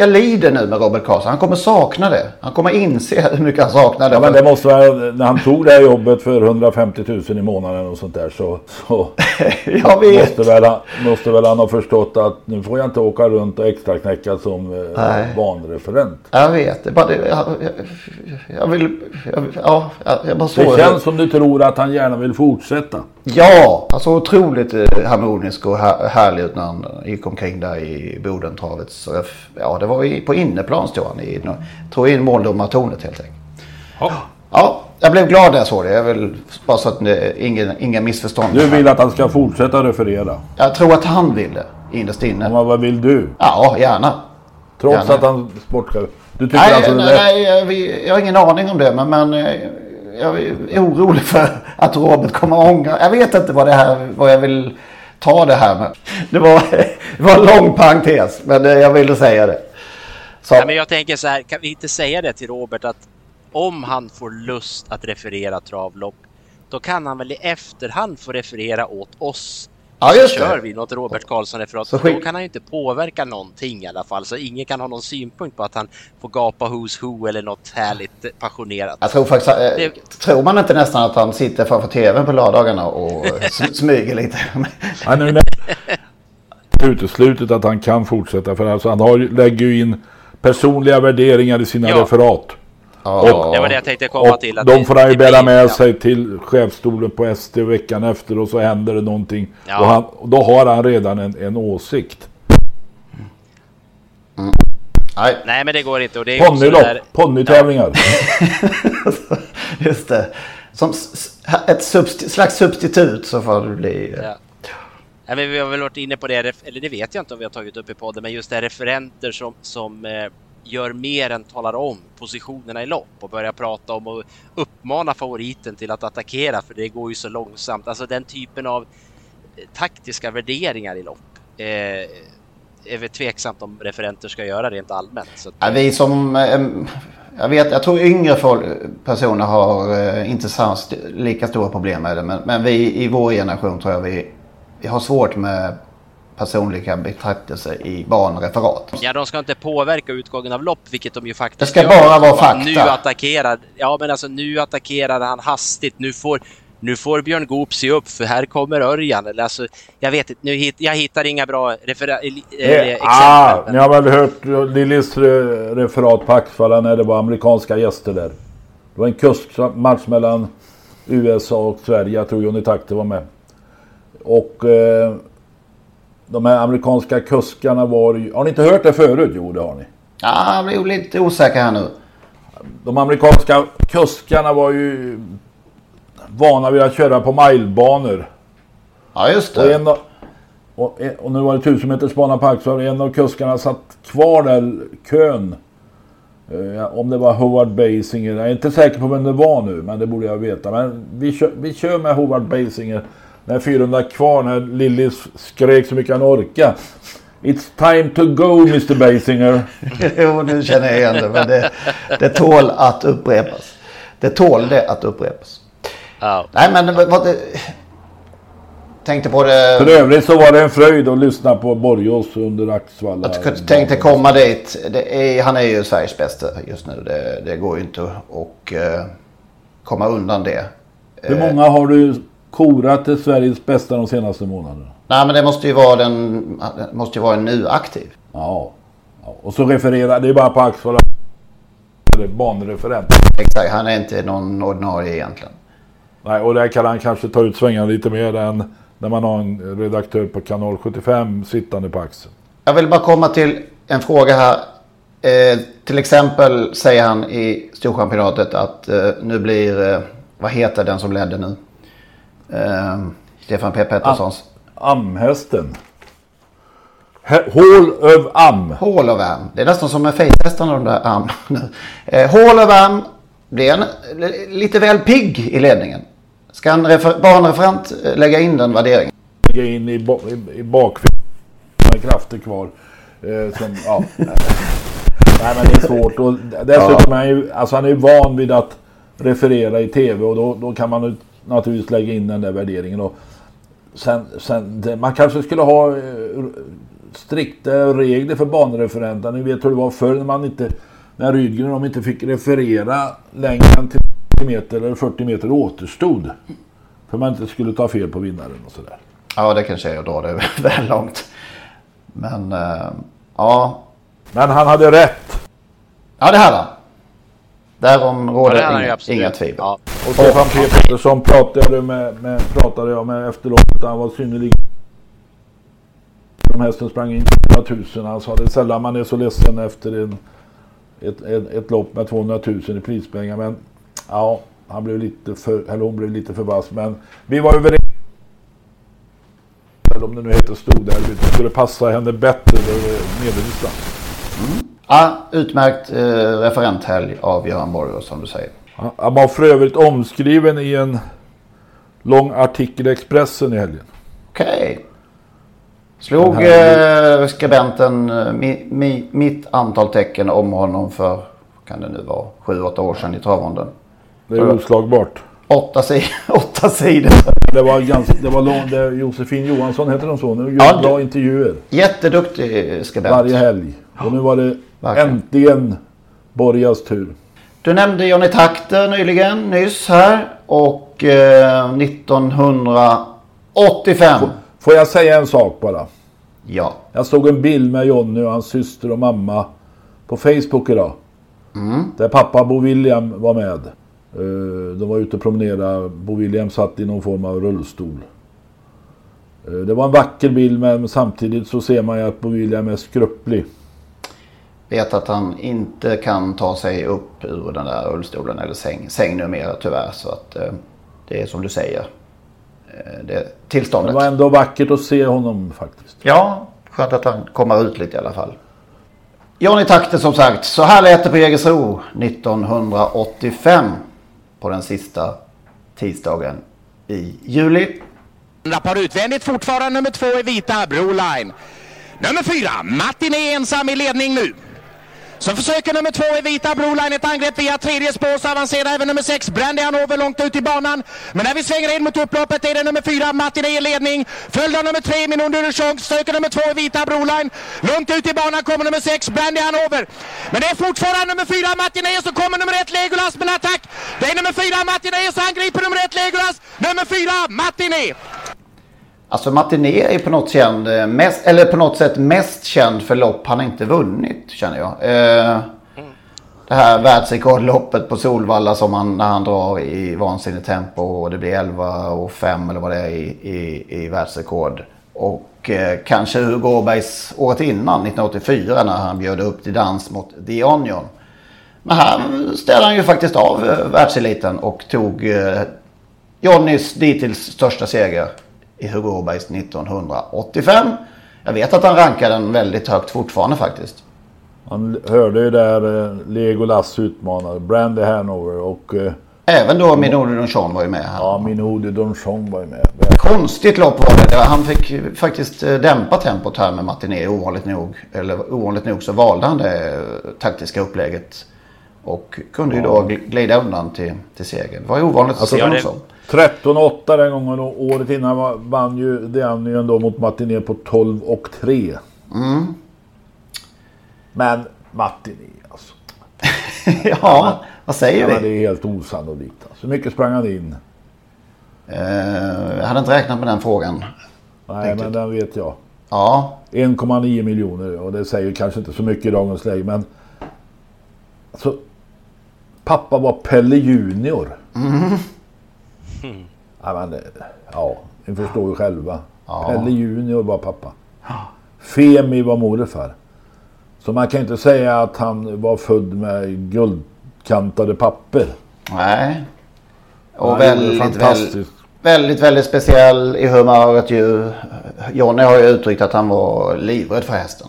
jag, lider nu med Robert Karlsson. Han kommer sakna det. Han kommer inse hur mycket han saknar det. Ja, men det måste vara, när han tog det här jobbet för 150 000 i månaden och sånt där så, så jag vet. Måste, väl, måste väl han ha förstått att nu får jag inte åka runt och extra knäcka som eh, vanreferent. Jag vet. Det, bara, det, jag, jag, vill... Jag, ja, jag bara så det känns det. som du tror att han gärna vill fortsätta. Ja, han såg otroligt harmonisk och härlig ut när han gick omkring där i Bodentravets... Ja, det var på inneplan stod han i. Tror i måldomartornet helt enkelt. Ja. ja, jag blev glad när jag såg det. Jag vill bara så att det ingen, inga missförstånd. Du vill att han ska fortsätta referera? Jag tror att han vill det innerst inne. Men vad vill du? Ja, gärna. Trots gärna. att han sportchef? Du tycker nej, alltså nej, nej jag, jag har ingen aning om det. Men, men jag är orolig för att Robert kommer att ångra. Jag vet inte vad det här, vad jag vill ta det här med. Det var, det var en lång parentes, men jag ville säga det. Så. Nej, men jag tänker så här, kan vi inte säga det till Robert att om han får lust att referera travlopp, då kan han väl i efterhand få referera åt oss Ja, just så kör det. vi något Robert Karlsson-referat. Så Då kan han ju inte påverka någonting i alla fall. Så ingen kan ha någon synpunkt på att han får gapa Who's Who eller något härligt passionerat. Jag tror faktiskt, eh, Det- tror man inte nästan att han sitter framför tvn på lördagarna och sm- smyger lite? Det är uteslutet att han kan fortsätta för alltså, han har, lägger ju in personliga värderingar i sina Ja. referat. Och, det var det jag tänkte komma och till. Att de det- får han ju bära med ja. sig till chefsstolen på SD veckan efter och så händer det någonting. Ja. Och, han, och då har han redan en, en åsikt. Nej. Nej, men det går inte. Och det är Ponnylopp, där- ponnytävlingar. Just det. Som ett substi- slags substitut så får det bli... Ja. Ja, men vi har väl varit inne på det, eller det vet jag inte om vi har tagit upp i podden, men just det här referenter som, som eh, gör mer än talar om positionerna i lopp och börjar prata om och uppmana favoriten till att attackera för det går ju så långsamt. Alltså den typen av eh, taktiska värderingar i lopp eh, är väl tveksamt om referenter ska göra rent allmänt. Så att, Ja, vi som... eh, Jag vet, jag tror yngre folk, personer har eh, inte samma, lika stora problem med det. Men, men vi i vår generation tror jag vi, vi har svårt med personliga betraktelser i banreferat. Ja, de ska inte påverka utgången av lopp, vilket de ju faktiskt Det ska gör. bara vara fakta. Nu attackerar, ja men alltså nu attackerar han hastigt. Nu får, nu får Björn Goop se upp för här kommer Örjan. Eller alltså, jag vet inte, nu hit, jag hittar inga bra refera- eh, Eh, exempel. ah, ni har väl hört Lillis re- referat på Axvalla när det var amerikanska gäster där. Det var en kustmatch mellan USA och Sverige. Jag tror Johnny Takter var med. Och eh, de här amerikanska kuskarna var ju... Har ni inte hört det förut? Jo, det har ni. Ja, jag blir lite osäker här nu. De amerikanska kuskarna var ju vana vid att köra på milebanor. Ja, just Och, det. en, av- och, en- och nu var det tusen meters bana på Axvalla. En av kuskarna satt kvar där kön. Eh, om det var Howard Basinger. Jag är inte säker på vem det var nu, men det borde jag veta. Men vi kör, vi kör med Howard Basinger. När 400 kvar, när Lillis skrek så mycket han orkade. It's time to go Mr Basinger. jo, nu känner jag igen det. Men det, det tål att upprepas. Det tål det att upprepas. Ja. Nej, men vad det... Tänkte på det... För övrigt så var det en fröjd att lyssna på Borgås under Axvalla. Jag tänkte komma dit. Är, han är ju Sveriges bästa just nu. Det, det går ju inte att uh, komma undan det. Hur många har du korat till Sveriges bästa de senaste månaderna? Nej men det måste ju vara den, måste ju vara en nu aktiv. Ja. ja. Och så refererar, det är bara på Axvalla. Banreferent. Exakt, han är inte någon ordinarie egentligen. Nej, och där kan han kanske ta ut svängarna lite mer än när man har en redaktör på kanal 75 sittande på axeln. Jag vill bara komma till en fråga här. Eh, till exempel säger han i Storchampionatet att eh, nu blir, eh, vad heter den som ledde nu? Eh, Stefan P Petterssons. Am Amhästen. Hall of Am. Hall of Am. Det är nästan som med fejthästarna de där Am. eh, Hall of Am blir en, lite väl pigg i ledningen. Ska en banreferent eh, lägga in den värderingen? Lägga in i, ba, i, i bakfickan krafter kvar. Eh, som, ja. Nej men det är svårt. Och dessutom ja. är han ju, alltså han är ju van vid att referera i tv och då, då kan man naturligtvis lägga in den där värderingen. Och sen, sen, det, man kanske skulle ha eh, strikta regler för banreferenterna. Ni vet hur det var förr när man inte när Rydgren de inte fick referera längre än 30 meter eller 40 meter återstod. För man inte skulle ta fel på vinnaren och sådär. Ja det kanske är att dra det väl långt. Men uh, ja. Men han hade rätt. Ja det hade han. Därom råder ja, inga, inga tvivel. Ja. Och Stefan P Pettersson pratade, med, med, pratade jag med efter loppet. Han var synnerligen om hästen sprang in 200 000. Han sa det är sällan man är så ledsen efter en, ett, ett, ett lopp med 200 000 i prispengar. Men ja, han blev lite för, eller hon blev lite för vass. Men vi var överens. Eller om det nu heter stod där. Det skulle passa henne bättre medeldistans. Mm. Ja, utmärkt eh, referenthelg av Göran Borg som du säger. Han var för övrigt omskriven i en lång artikel i Expressen i helgen. Okej. Okay. Slog eh, skribenten eh, mi, mi, mitt antal tecken om honom för, kan det nu vara, sju, åtta år sedan i travronden. Det är oslagbart. Åtta, si åtta sidor. Det var, ganska, det var lång, det, Josefin Johansson heter de så nu. Ja, bra intervjuer. Jätteduktig skribent. Varje helg. Och nu var det Verkligen. äntligen Borgas tur. Du nämnde Johnny Takter nyligen, nyss här. Och eh, 1985. Får jag säga en sak bara? Ja. Jag såg en bild med Jonny och hans syster och mamma på Facebook idag. Mm. Där pappa Bo William var med. Eh, de var ute och promenerade. Bo William satt i någon form av rullstol. Eh, det var en vacker bild men samtidigt så ser man ju att Bo William är skröplig. Vet att han inte kan ta sig upp ur den där rullstolen eller säng, säng numera tyvärr. Så att eh, det är som du säger. Eh, det tillståndet. Det var ändå vackert att se honom faktiskt. Ja, skönt att han kommer ut lite i alla fall. Johnny Takter som sagt. Så här lät det på Jägersro 1985. På den sista tisdagen i juli. Rappar utvändigt fortfarande nummer två i vita Broline. Nummer fyra, Martin är ensam i ledning nu. Så försöker nummer två i vita Broline ett angrepp via tredje spår så avancerar även nummer sex Brandy Hanover långt ut i banan. Men när vi svänger in mot upploppet är det nummer fyra Martin i ledning. Följd av nummer tre Minon Durchong söker nummer två i vita Broline. Långt ut i banan kommer nummer sex Brandy Hanover. Men det är fortfarande nummer fyra Martiné så kommer nummer ett Legolas med en attack. Det är nummer fyra Martiné så angriper nummer ett Legolas. Nummer fyra Martiné. Alltså Martiné är på något, känd, eh, mest, eller på något sätt mest känd för lopp han inte vunnit känner jag. Eh, det här världsrekordloppet på Solvalla som han, när han drar i vansinnigt tempo och det blir 11 och 5 eller vad det är i, i, i världsrekord. Och eh, kanske Hugo Åbergs året innan, 1984, när han bjöd upp till dans mot The Onion. Men här ställde han ju faktiskt av eh, världseliten och tog eh, Johnnys dittills största seger i Hugo Åbergs 1985. Jag vet att han rankar den väldigt högt fortfarande faktiskt. Han hörde ju där eh, Legolas utmanare, Brandy Hanover och... Eh, Även då Minodi Donchon var ju med. Här. Ja, Minodi Donchon var ju med. Konstigt lopp var det. Han fick faktiskt eh, dämpa tempot här med Martinet ovanligt nog. Eller ovanligt nog så valde han det taktiska upplägget Och kunde ju då glida undan till, till seger. Det var ju ovanligt att Alltså, se honom det- så. 13-8 den gången och året innan vann ju Deani ändå mot Martinet på 12 och 3. Mm. Men Martinet alltså. ja, vad säger vi? Det är helt osannolikt. Alltså. Hur mycket sprang han in? Eh, jag hade inte räknat med den frågan. Nej, men den vet jag. Ja. 1,9 miljoner och det säger kanske inte så mycket i dagens läge men alltså, pappa var Pelle Junior. Mm. Ja, men, ja, ni förstår ju själva. Ja. Pelle Junior var pappa. Femi var morfar. Så man kan inte säga att han var född med guldkantade papper. Nej. Och det väldigt, fantastiskt. väldigt, väldigt, väldigt speciell i humöret ju. Jonny har ju uttryckt att han var livrädd för hästen.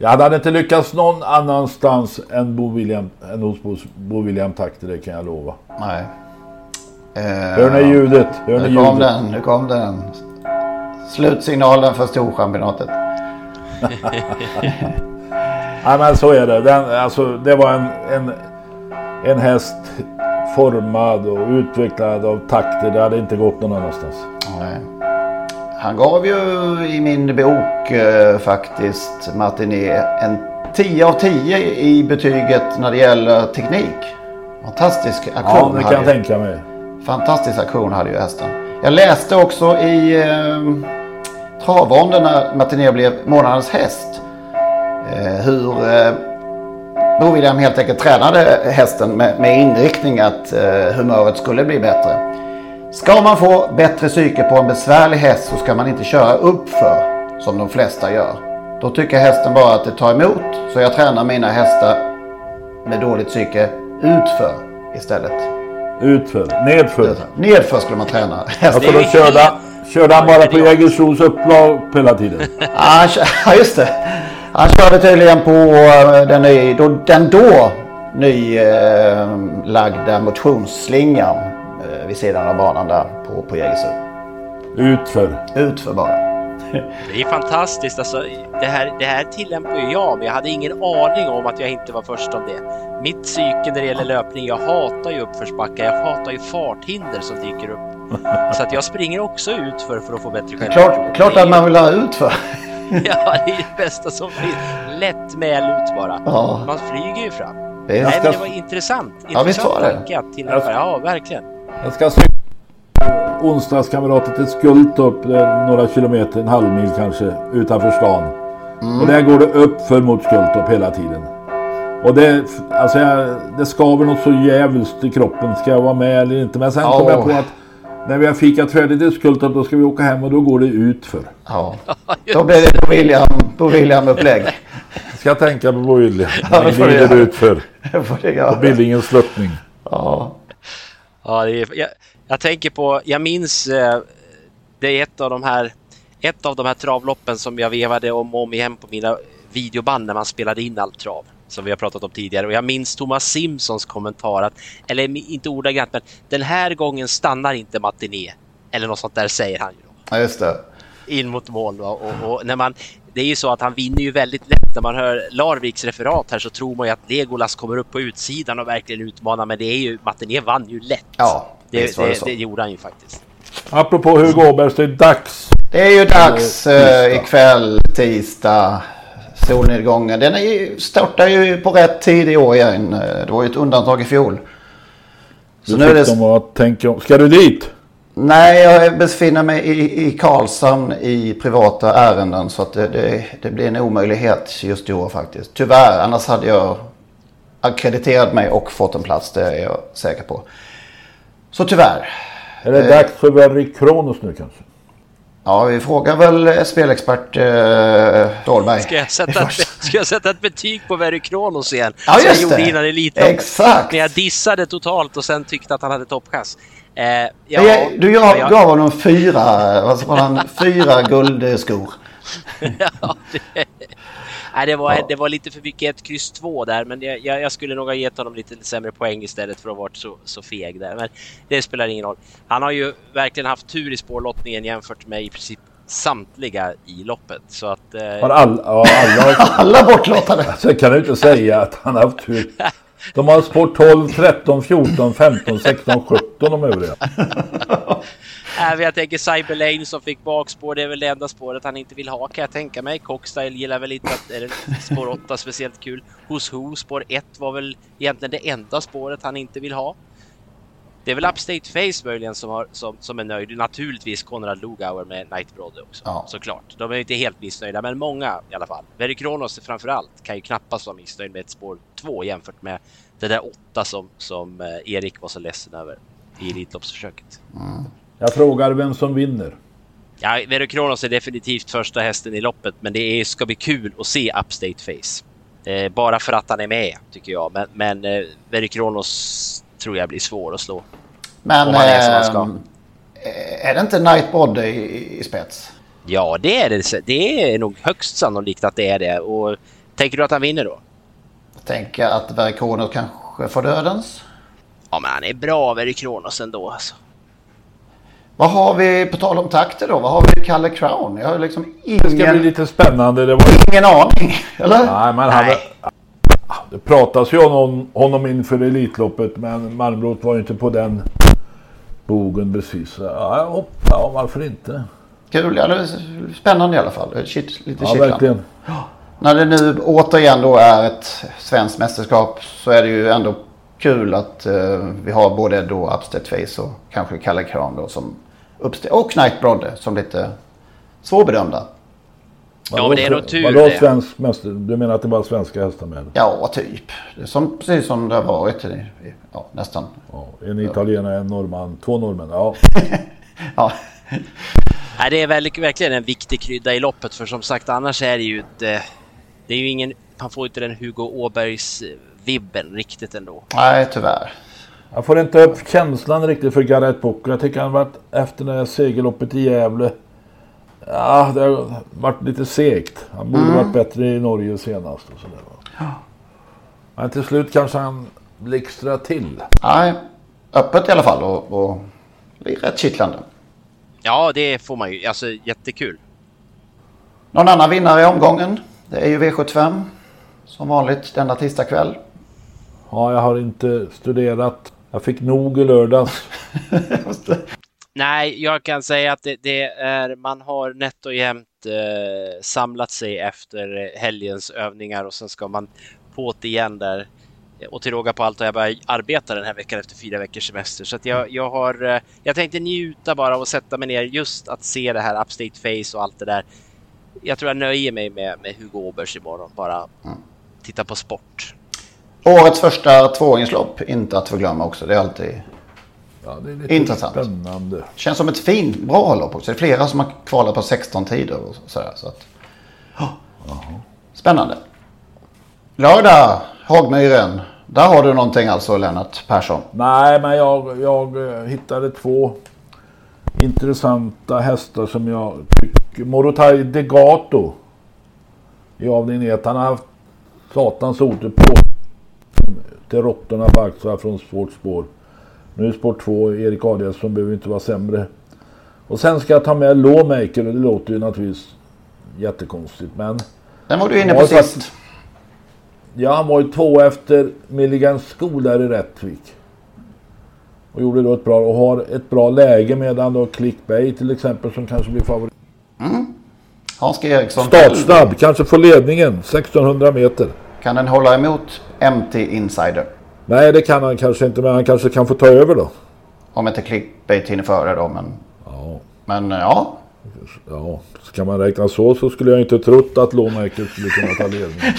Jag hade inte lyckats någon annanstans än, Bo William, än hos Bo, Bo William Takter, det kan jag lova. Nej. Eh, Hör ni ljudet? Hör ni nu kom ljudet? den, nu kom den. Slutsignalen för Storchampionatet. Ja men så är det. Den, alltså, det var en, en, en häst formad och utvecklad av takter. Det hade inte gått någon annanstans. Nej. Han gav ju i min bok eh, faktiskt Martinet en 10 av 10 i betyget när det gäller teknik. Fantastisk aktion. Ja, det kan jag tänka mig. Fantastisk aktion hade ju hästen. Jag läste också i eh, travronden när Martinet blev månadens häst. Eh, hur eh, William helt enkelt tränade hästen med, med inriktning att eh, humöret skulle bli bättre. Ska man få bättre psyke på en besvärlig häst så ska man inte köra uppför som de flesta gör. Då tycker hästen bara att det tar emot så jag tränar mina hästar med dåligt psyke utför istället. Utför, nedför. Nedför skulle man träna. Alltså då körde, körde han bara på Jägersros upplopp hela tiden. Ja, just det. Han körde tydligen på eh, den, ny, då, den då nylagda motionsslingan vid sidan av banan där på, på Jägersro. Utför. Utför bara. Det är fantastiskt. Alltså, det, här, det här tillämpar ju jag, men jag hade ingen aning om att jag inte var först om det. Mitt psyke när det gäller löpning, jag hatar ju uppförsbackar, jag hatar ju farthinder som dyker upp. Så att jag springer också ut för, för att få bättre självförtroende. Klart, klart att man vill ha utför. Ja, det är det bästa som finns. Lätt med ut bara. Ja. Man flyger ju fram. Visst. Nej, men det var intressant. Ja, Intressant det. tanke att tillämpa. Ja, verkligen. Jag ska cykla onsdagskamrater till Skultorp, det några kilometer, en halv mil kanske, utanför stan. Mm. Och där går det upp för mot Skultorp hela tiden. Och det, alltså jag, det skaver något så jävligt i kroppen. Ska jag vara med eller inte? Men sen Ja. kom jag på att när vi har fikat färdigt i Skultorp då ska vi åka hem och då går det ut för. Ja. Då blir det på William, på William upplägg. Ska jag tänka på William. Ja, det får göra. ut för. Det. På Billingens sluttning. Ja. Ja, det är, jag, jag tänker på, jag minns, eh, det är ett av de här ett av de här travloppen som jag vevade om och om igen på mina videoband när man spelade in allt trav som vi har pratat om tidigare och jag minns Thomas Simpsons kommentar att, eller inte ordagrant men den här gången stannar inte Matiné eller något sånt där säger han ju då Ja, just det. in mot mål va? och, och när man det är ju så att han vinner ju väldigt lätt. När man hör Larviks referat här så tror man ju att Legolas kommer upp på utsidan och verkligen utmanar men det är ju Matiné vann ju lätt. Ja, det, det det, så. det gjorde han ju faktiskt. Apropå Hugo Åbergs, det är dags. Det är ju dags eh, ikväll, tisdag. Solnedgången. Den är ju, startar ju på rätt tid i år igen. Eh, Det var ju ett undantag i fjol. Så Du nu är det... tänka om. Ska du dit? Nej, jag befinner mig i, i Karlshamn i privata ärenden. Så att det, det, det blir en omöjlighet just i år faktiskt. Tyvärr, annars hade jag akkrediterat mig och fått en plats. Det är jag säker på. Så tyvärr. Är det Eh, dags för Verry Kronos nu kanske? Ja, vi frågar väl spelexpert eh, Dahlberg. Ska jag, sätta ett, ska jag sätta ett betyg på Verry Kronos igen? Ja, Som jag just gjorde det. innan Elitloppet. Exakt. När jag dissade totalt och sen tyckte att han hade toppchans. Eh, ja, Ja, du gav, ja, gav honom fyra, vad sa han, fyra guldskor. ja, det, nej, det, var, det var lite för mycket ett kryss två där, men jag, jag, jag skulle nog ha gett honom lite sämre poäng istället för att ha varit så, så feg där. Men det spelar ingen roll. Han har ju verkligen haft tur i spårlottningen jämfört med i princip samtliga i loppet. Så att... Eh, Har all, ja, alla, Alla bortlottade. Sen kan du inte säga att han har haft tur. De har spår 12, 13, 14, 15, 16, 17 de övriga. Äh, jag tänker Cyberlane som fick bakspår, det är väl det enda spåret han inte vill ha kan jag tänka mig. Cockstyle gillar väl inte att är det spår 8 speciellt kul. Hos Who spår 1 var väl egentligen det enda spåret han inte vill ha. Det är väl Upstate Face möjligen som, har, som, som är nöjd. Naturligtvis Konrad Lugauer med Night Brother också, ja. såklart. De är inte helt missnöjda, men många i alla fall. Very Kronos framförallt kan ju knappast vara missnöjd med ett spår 2 jämfört med det där 8 som, som eh, Erik var så ledsen över i Elitloppsförsöket. Mm. Jag frågar vem som vinner. Ja, Vero Kronos är definitivt första hästen i loppet, men det är, ska bli kul att se Upstate Face. Eh, bara för att han är med, tycker jag. Men, men eh, Vero Kronos tror jag blir svår att slå. Men är, eh, är, det inte Nightbody i, i spets? Ja, det är det. Det är nog högst sannolikt att det är det. Och tänker du att han vinner då? Jag tänker att Verikonos kanske får dödens. Ja, men han är bra, Verikronos ändå alltså. Vad har vi, på tal om takter då, vad har vi Kalle Crown? Jag har liksom ingen... Det ska bli lite spännande. Det var... Ingen aning, eller? Nej, men han... Det pratas ju om honom inför Elitloppet, men Malmrot var ju inte på den bogen precis. Ja, ja varför inte? Kul, ja, det är spännande i alla fall. Shit, lite ja, verkligen. När det nu återigen då är ett svenskt mästerskap så är det ju ändå kul att uh, vi har både då Upstead Face och kanske Kalle Kran då som Uppste och Knight Brodde som lite svårbedömda. Ja, men det är nog tur Vadå svensk mäster? Du menar att det var svenska hästar med? Ja, typ. Det är som, precis som det har varit. Ja, nästan. Ja, en italienare, en norrman, två norrmän. Ja. ja. Nej, det är verkligen en viktig krydda i loppet för som sagt annars är det ju inte... Det är ju ingen... Han får inte den Hugo Åbergs vibben riktigt ändå. Nej, tyvärr. Jag får inte upp känslan riktigt för Garrett Booker. Jag tycker han varit efter det här segerloppet i Gävle. Ja, det har varit lite segt. Han borde mm. varit bättre i Norge senast. Och sådär. Ja. Men till slut kanske han blixtrar till. Nej, öppet i alla fall och, och blir rätt kittlande. Ja, det får man ju. Alltså jättekul. Någon annan vinnare i omgången? Det är ju V75 som vanligt denna tisdag kväll. Ja, jag har inte studerat. Jag fick nog i lördags. Nej, jag kan säga att det, det, är, man har nätt och jämnt eh, samlat sig efter helgens övningar och sen ska man på det igen där. Och till råga på allt har jag börjat arbeta den här veckan efter fyra veckors semester. Så att jag, jag har, eh, jag tänkte njuta bara och sätta mig ner just att se det här Upstate Face och allt det där. Jag tror jag nöjer mig med, med Hugo Åbergs imorgon, bara mm. Titta på sport. Årets första tvååringslopp, inte att förglömma också. Det är alltid ja, det är lite intressant. Spännande. Känns som ett fint, bra lopp också. Det är flera som har kvalat på 16 tider och sådär. Så att, oh. Spännande. Lördag, Hagmyren. Där har du någonting alltså Lennart Persson? Nej, men jag, jag eh, hittade två intressanta hästar som jag tycker. Morotai Degato i avdelning 1. Han har haft satans otur på till råttorna på Axlar från svårt spår. Nu är spår 2, Erik Adielsson behöver inte vara sämre. Och sen ska jag ta med Lawmaker och det låter ju naturligtvis jättekonstigt men... Den var du inne på sist. Ja, han var ju två efter Milligan School där i Rättvik. Och gjorde då ett bra, och har ett bra läge medan då Clickbay till exempel som kanske blir favorit. Mm. Hans. Eriksson. Startsnabb, kanske får ledningen 1600 meter. Kan den hålla emot MT Insider? Nej, det kan han kanske inte, men han kanske kan få ta över då. Om inte clickbait hinner före då, men... Ja. Men ja. Ja, ska man räkna så så skulle jag inte trott att Lånäker skulle kunna ta ledningen.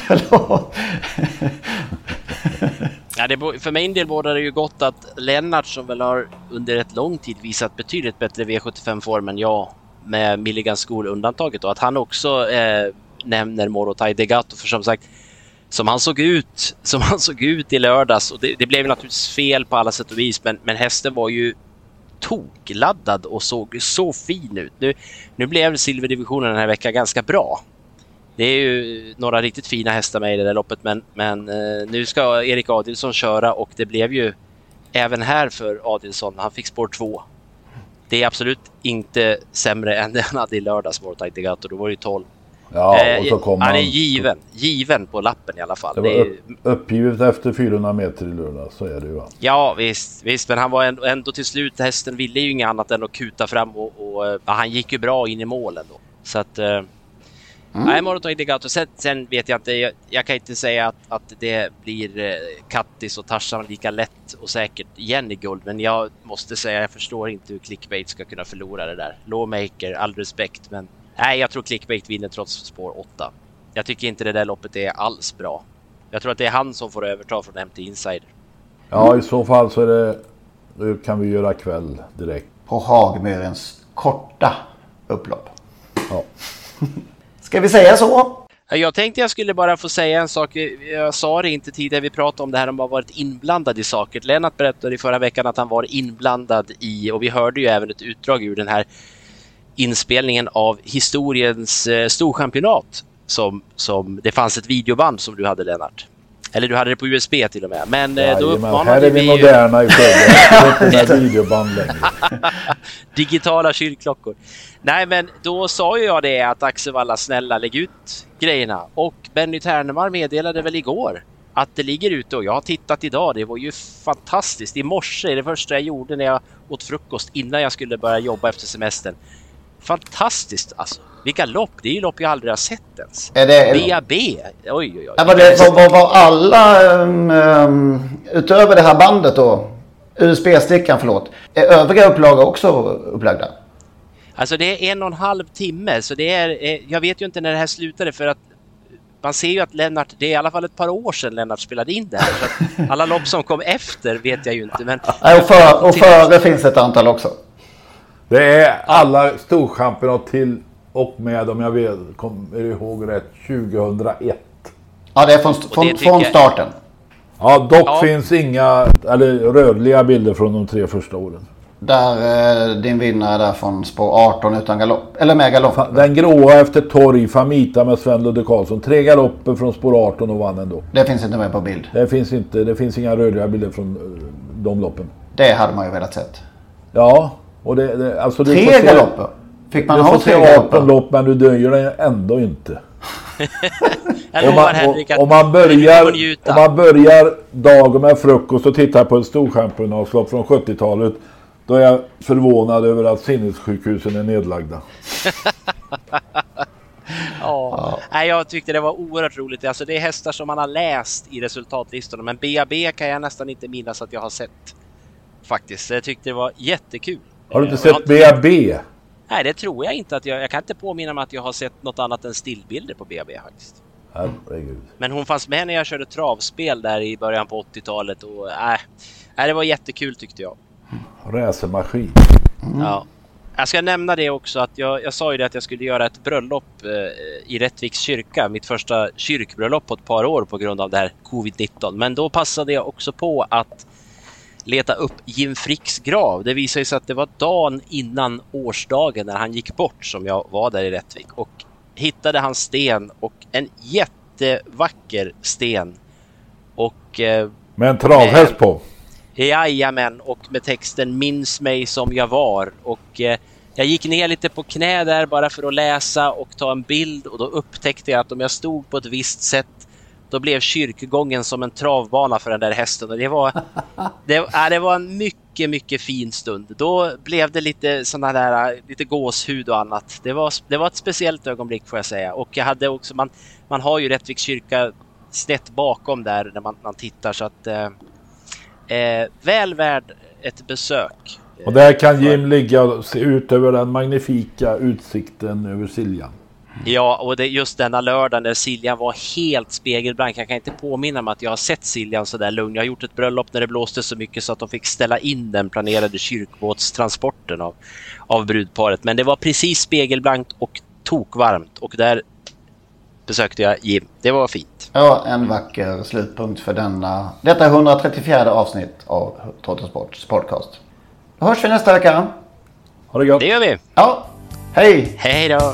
ja, det, för min del bådar det ju gott att Lennart som väl har under ett lång tid visat betydligt bättre V75-form än jag med Milligan School undantaget och att han också eh, nämner Morotai Degato för som sagt som han såg ut, som han såg ut i lördags och det, det blev naturligtvis fel på alla sätt och vis men, men hästen var ju tokladdad och såg så fin ut. Nu, nu blev silverdivisionen den här veckan ganska bra. Det är ju några riktigt fina hästar med i det där loppet men, men eh, nu ska Erik Adilsson köra och det blev ju även här för Adilsson. Han fick spår 2. Det är absolut inte sämre än det han hade i lördags, Mortai Degato. Då var det ju 12. Ja, och så kom han är given. Given på lappen i alla fall. Det var Det är- upp, uppgivet efter 400 meter i lördag, så är det ju va. Ja visst, visst, men han var ändå, ändå till slut, hästen ville ju inget annat än att kuta fram och, och eh, han gick ju bra in i målen då. Så att... Eh, Nej, Moroton Indigato. Sen, sen vet jag inte, jag, jag kan inte säga att, att det blir eh, Kattis och Tarzan lika lätt och säkert igen i guld, men jag måste säga jag förstår inte hur Clickbait ska kunna förlora det där. Lawmaker, all respekt, men nej, jag tror Clickbait vinner trots spår 8. Jag tycker inte det där loppet är alls bra. Jag tror att det är han som får överta från MT Insider. Ja, i så fall så är det... Då kan vi göra kväll direkt. På Hagmyrens korta upplopp. Ja. Ska vi säga så? Jag tänkte jag skulle bara få säga en sak. Jag sa det inte tidigare. Vi pratade om det här om att ha varit inblandad i saker. Lennart berättade i förra veckan att han var inblandad i, och vi hörde ju även ett utdrag ur den här inspelningen av historiens eh, storchampionat. Som, som, det fanns ett videoband som du hade Lennart. Eller du hade det på USB till och med. Men eh, då uppmanade här är vi vi ju... moderna i Skövde. Är. Digitala kyrkklockor. Nej, men då sa ju jag det att Axevalla, snälla lägg ut grejerna. Och Benny Ternemar meddelade väl igår att det ligger ute och jag har tittat idag. Det var ju fantastiskt. I morse, det första jag gjorde när jag åt frukost innan jag skulle börja jobba efter semestern. Fantastiskt alltså. Vilka lopp! Det är ju lopp jag aldrig har sett ens. Är det- BAB! Oj, oj, oj. Ja, var, det, var, var, var alla, um, um, utöver det här bandet då, USB-stickan förlåt, är övriga upplagor också upplagda? Alltså det är en och en halv timme så det är, eh, jag vet ju inte när det här slutade för att man ser ju att Lennart, det är i alla fall ett par år sedan Lennart spelade in det här. Så att alla lopp som kom efter vet jag ju inte. Men och, för, och före finns ett antal också. Det är alla storchampionat till och med, om jag vet, kommer ihåg rätt, 2001. Ja, det är från, från, från starten. Ja, dock Ja. finns inga eller, rörliga bilder från de tre första åren. Där eh, din vinnare där från spår 18 utan galopp. Eller med galopp. Den gråa efter torg, Famita med Sven Ludde Karlsson. Tre galopper från spår 18 och vann ändå. Det finns inte med på bild. Det finns, inte, det finns inga rörliga bilder från eh, de loppen. Det hade man ju velat sett. Ja, och det... det alltså Tre galopper? Fick man du ha får tre se galopper? 18 lopp men du döjer den ändå inte. Om man, om, om, man börjar, om man börjar dagen med frukost och tittar på ett storchampionatslopp från 70-talet. Då är jag förvånad över att sinnessjukhusen är nedlagda. Ja. Nej, jag tyckte det var oerhört roligt. Alltså, det är hästar som man har läst i resultatlistorna, men BAB kan jag nästan inte minnas att jag har sett. Faktiskt, jag tyckte det var jättekul. Har du inte sett BAB? Nej, det tror jag inte att jag... Jag kan inte påminna mig att jag har sett något annat än stillbilder på BAB faktiskt. Herregud. Men hon fanns med när jag körde travspel där i början på 80-talet och äh, äh, det var jättekul tyckte jag. Racermaskin. Ja. Jag ska nämna det också att jag, jag sa ju det att jag skulle göra ett bröllop eh, i Rättviks kyrka, mitt första kyrkbröllop på ett par år på grund av det här covid-19. Men då passade jag också på att leta upp Jim Fricks grav. Det visade sig att det var dagen innan årsdagen när han gick bort som jag var där i Rättvik och hittade hans sten och en jättevacker sten. Och eh, Med en travhäst på. Jajamän, och med texten Minns mig som jag var. Och eh, jag gick ner lite på knä där bara för att läsa och ta en bild och då upptäckte jag att om jag stod på ett visst sätt då blev kyrkogången som en travbana för den där hästen och det var, det, ja, det var en mycket, mycket fin stund. Då blev det lite sådana där, lite gåshud och annat. Det var, det var ett speciellt ögonblick får jag säga och jag hade också, man, man har ju Rättviks kyrka snett bakom där när man, man tittar så att Eh, väl värd ett besök. Och där kan Jim ligga och se ut över den magnifika utsikten över Siljan. Ja, och det, just denna lördag när Siljan var helt spegelblank. Jag kan inte påminna mig att jag har sett Siljan så där lugn. Jag har gjort ett bröllop när det blåste så mycket så att de fick ställa in den planerade kyrkbåtstransporten av, av brudparet. Men det var precis spegelblankt och tokvarmt och där besökte jag Jim. Det var fint. Ja, en vacker slutpunkt för denna, detta 134 avsnitt av Trottosports podcast. Då hörs vi nästa vecka. Ha det gott. Det gör vi. Ja, hej! Hej då!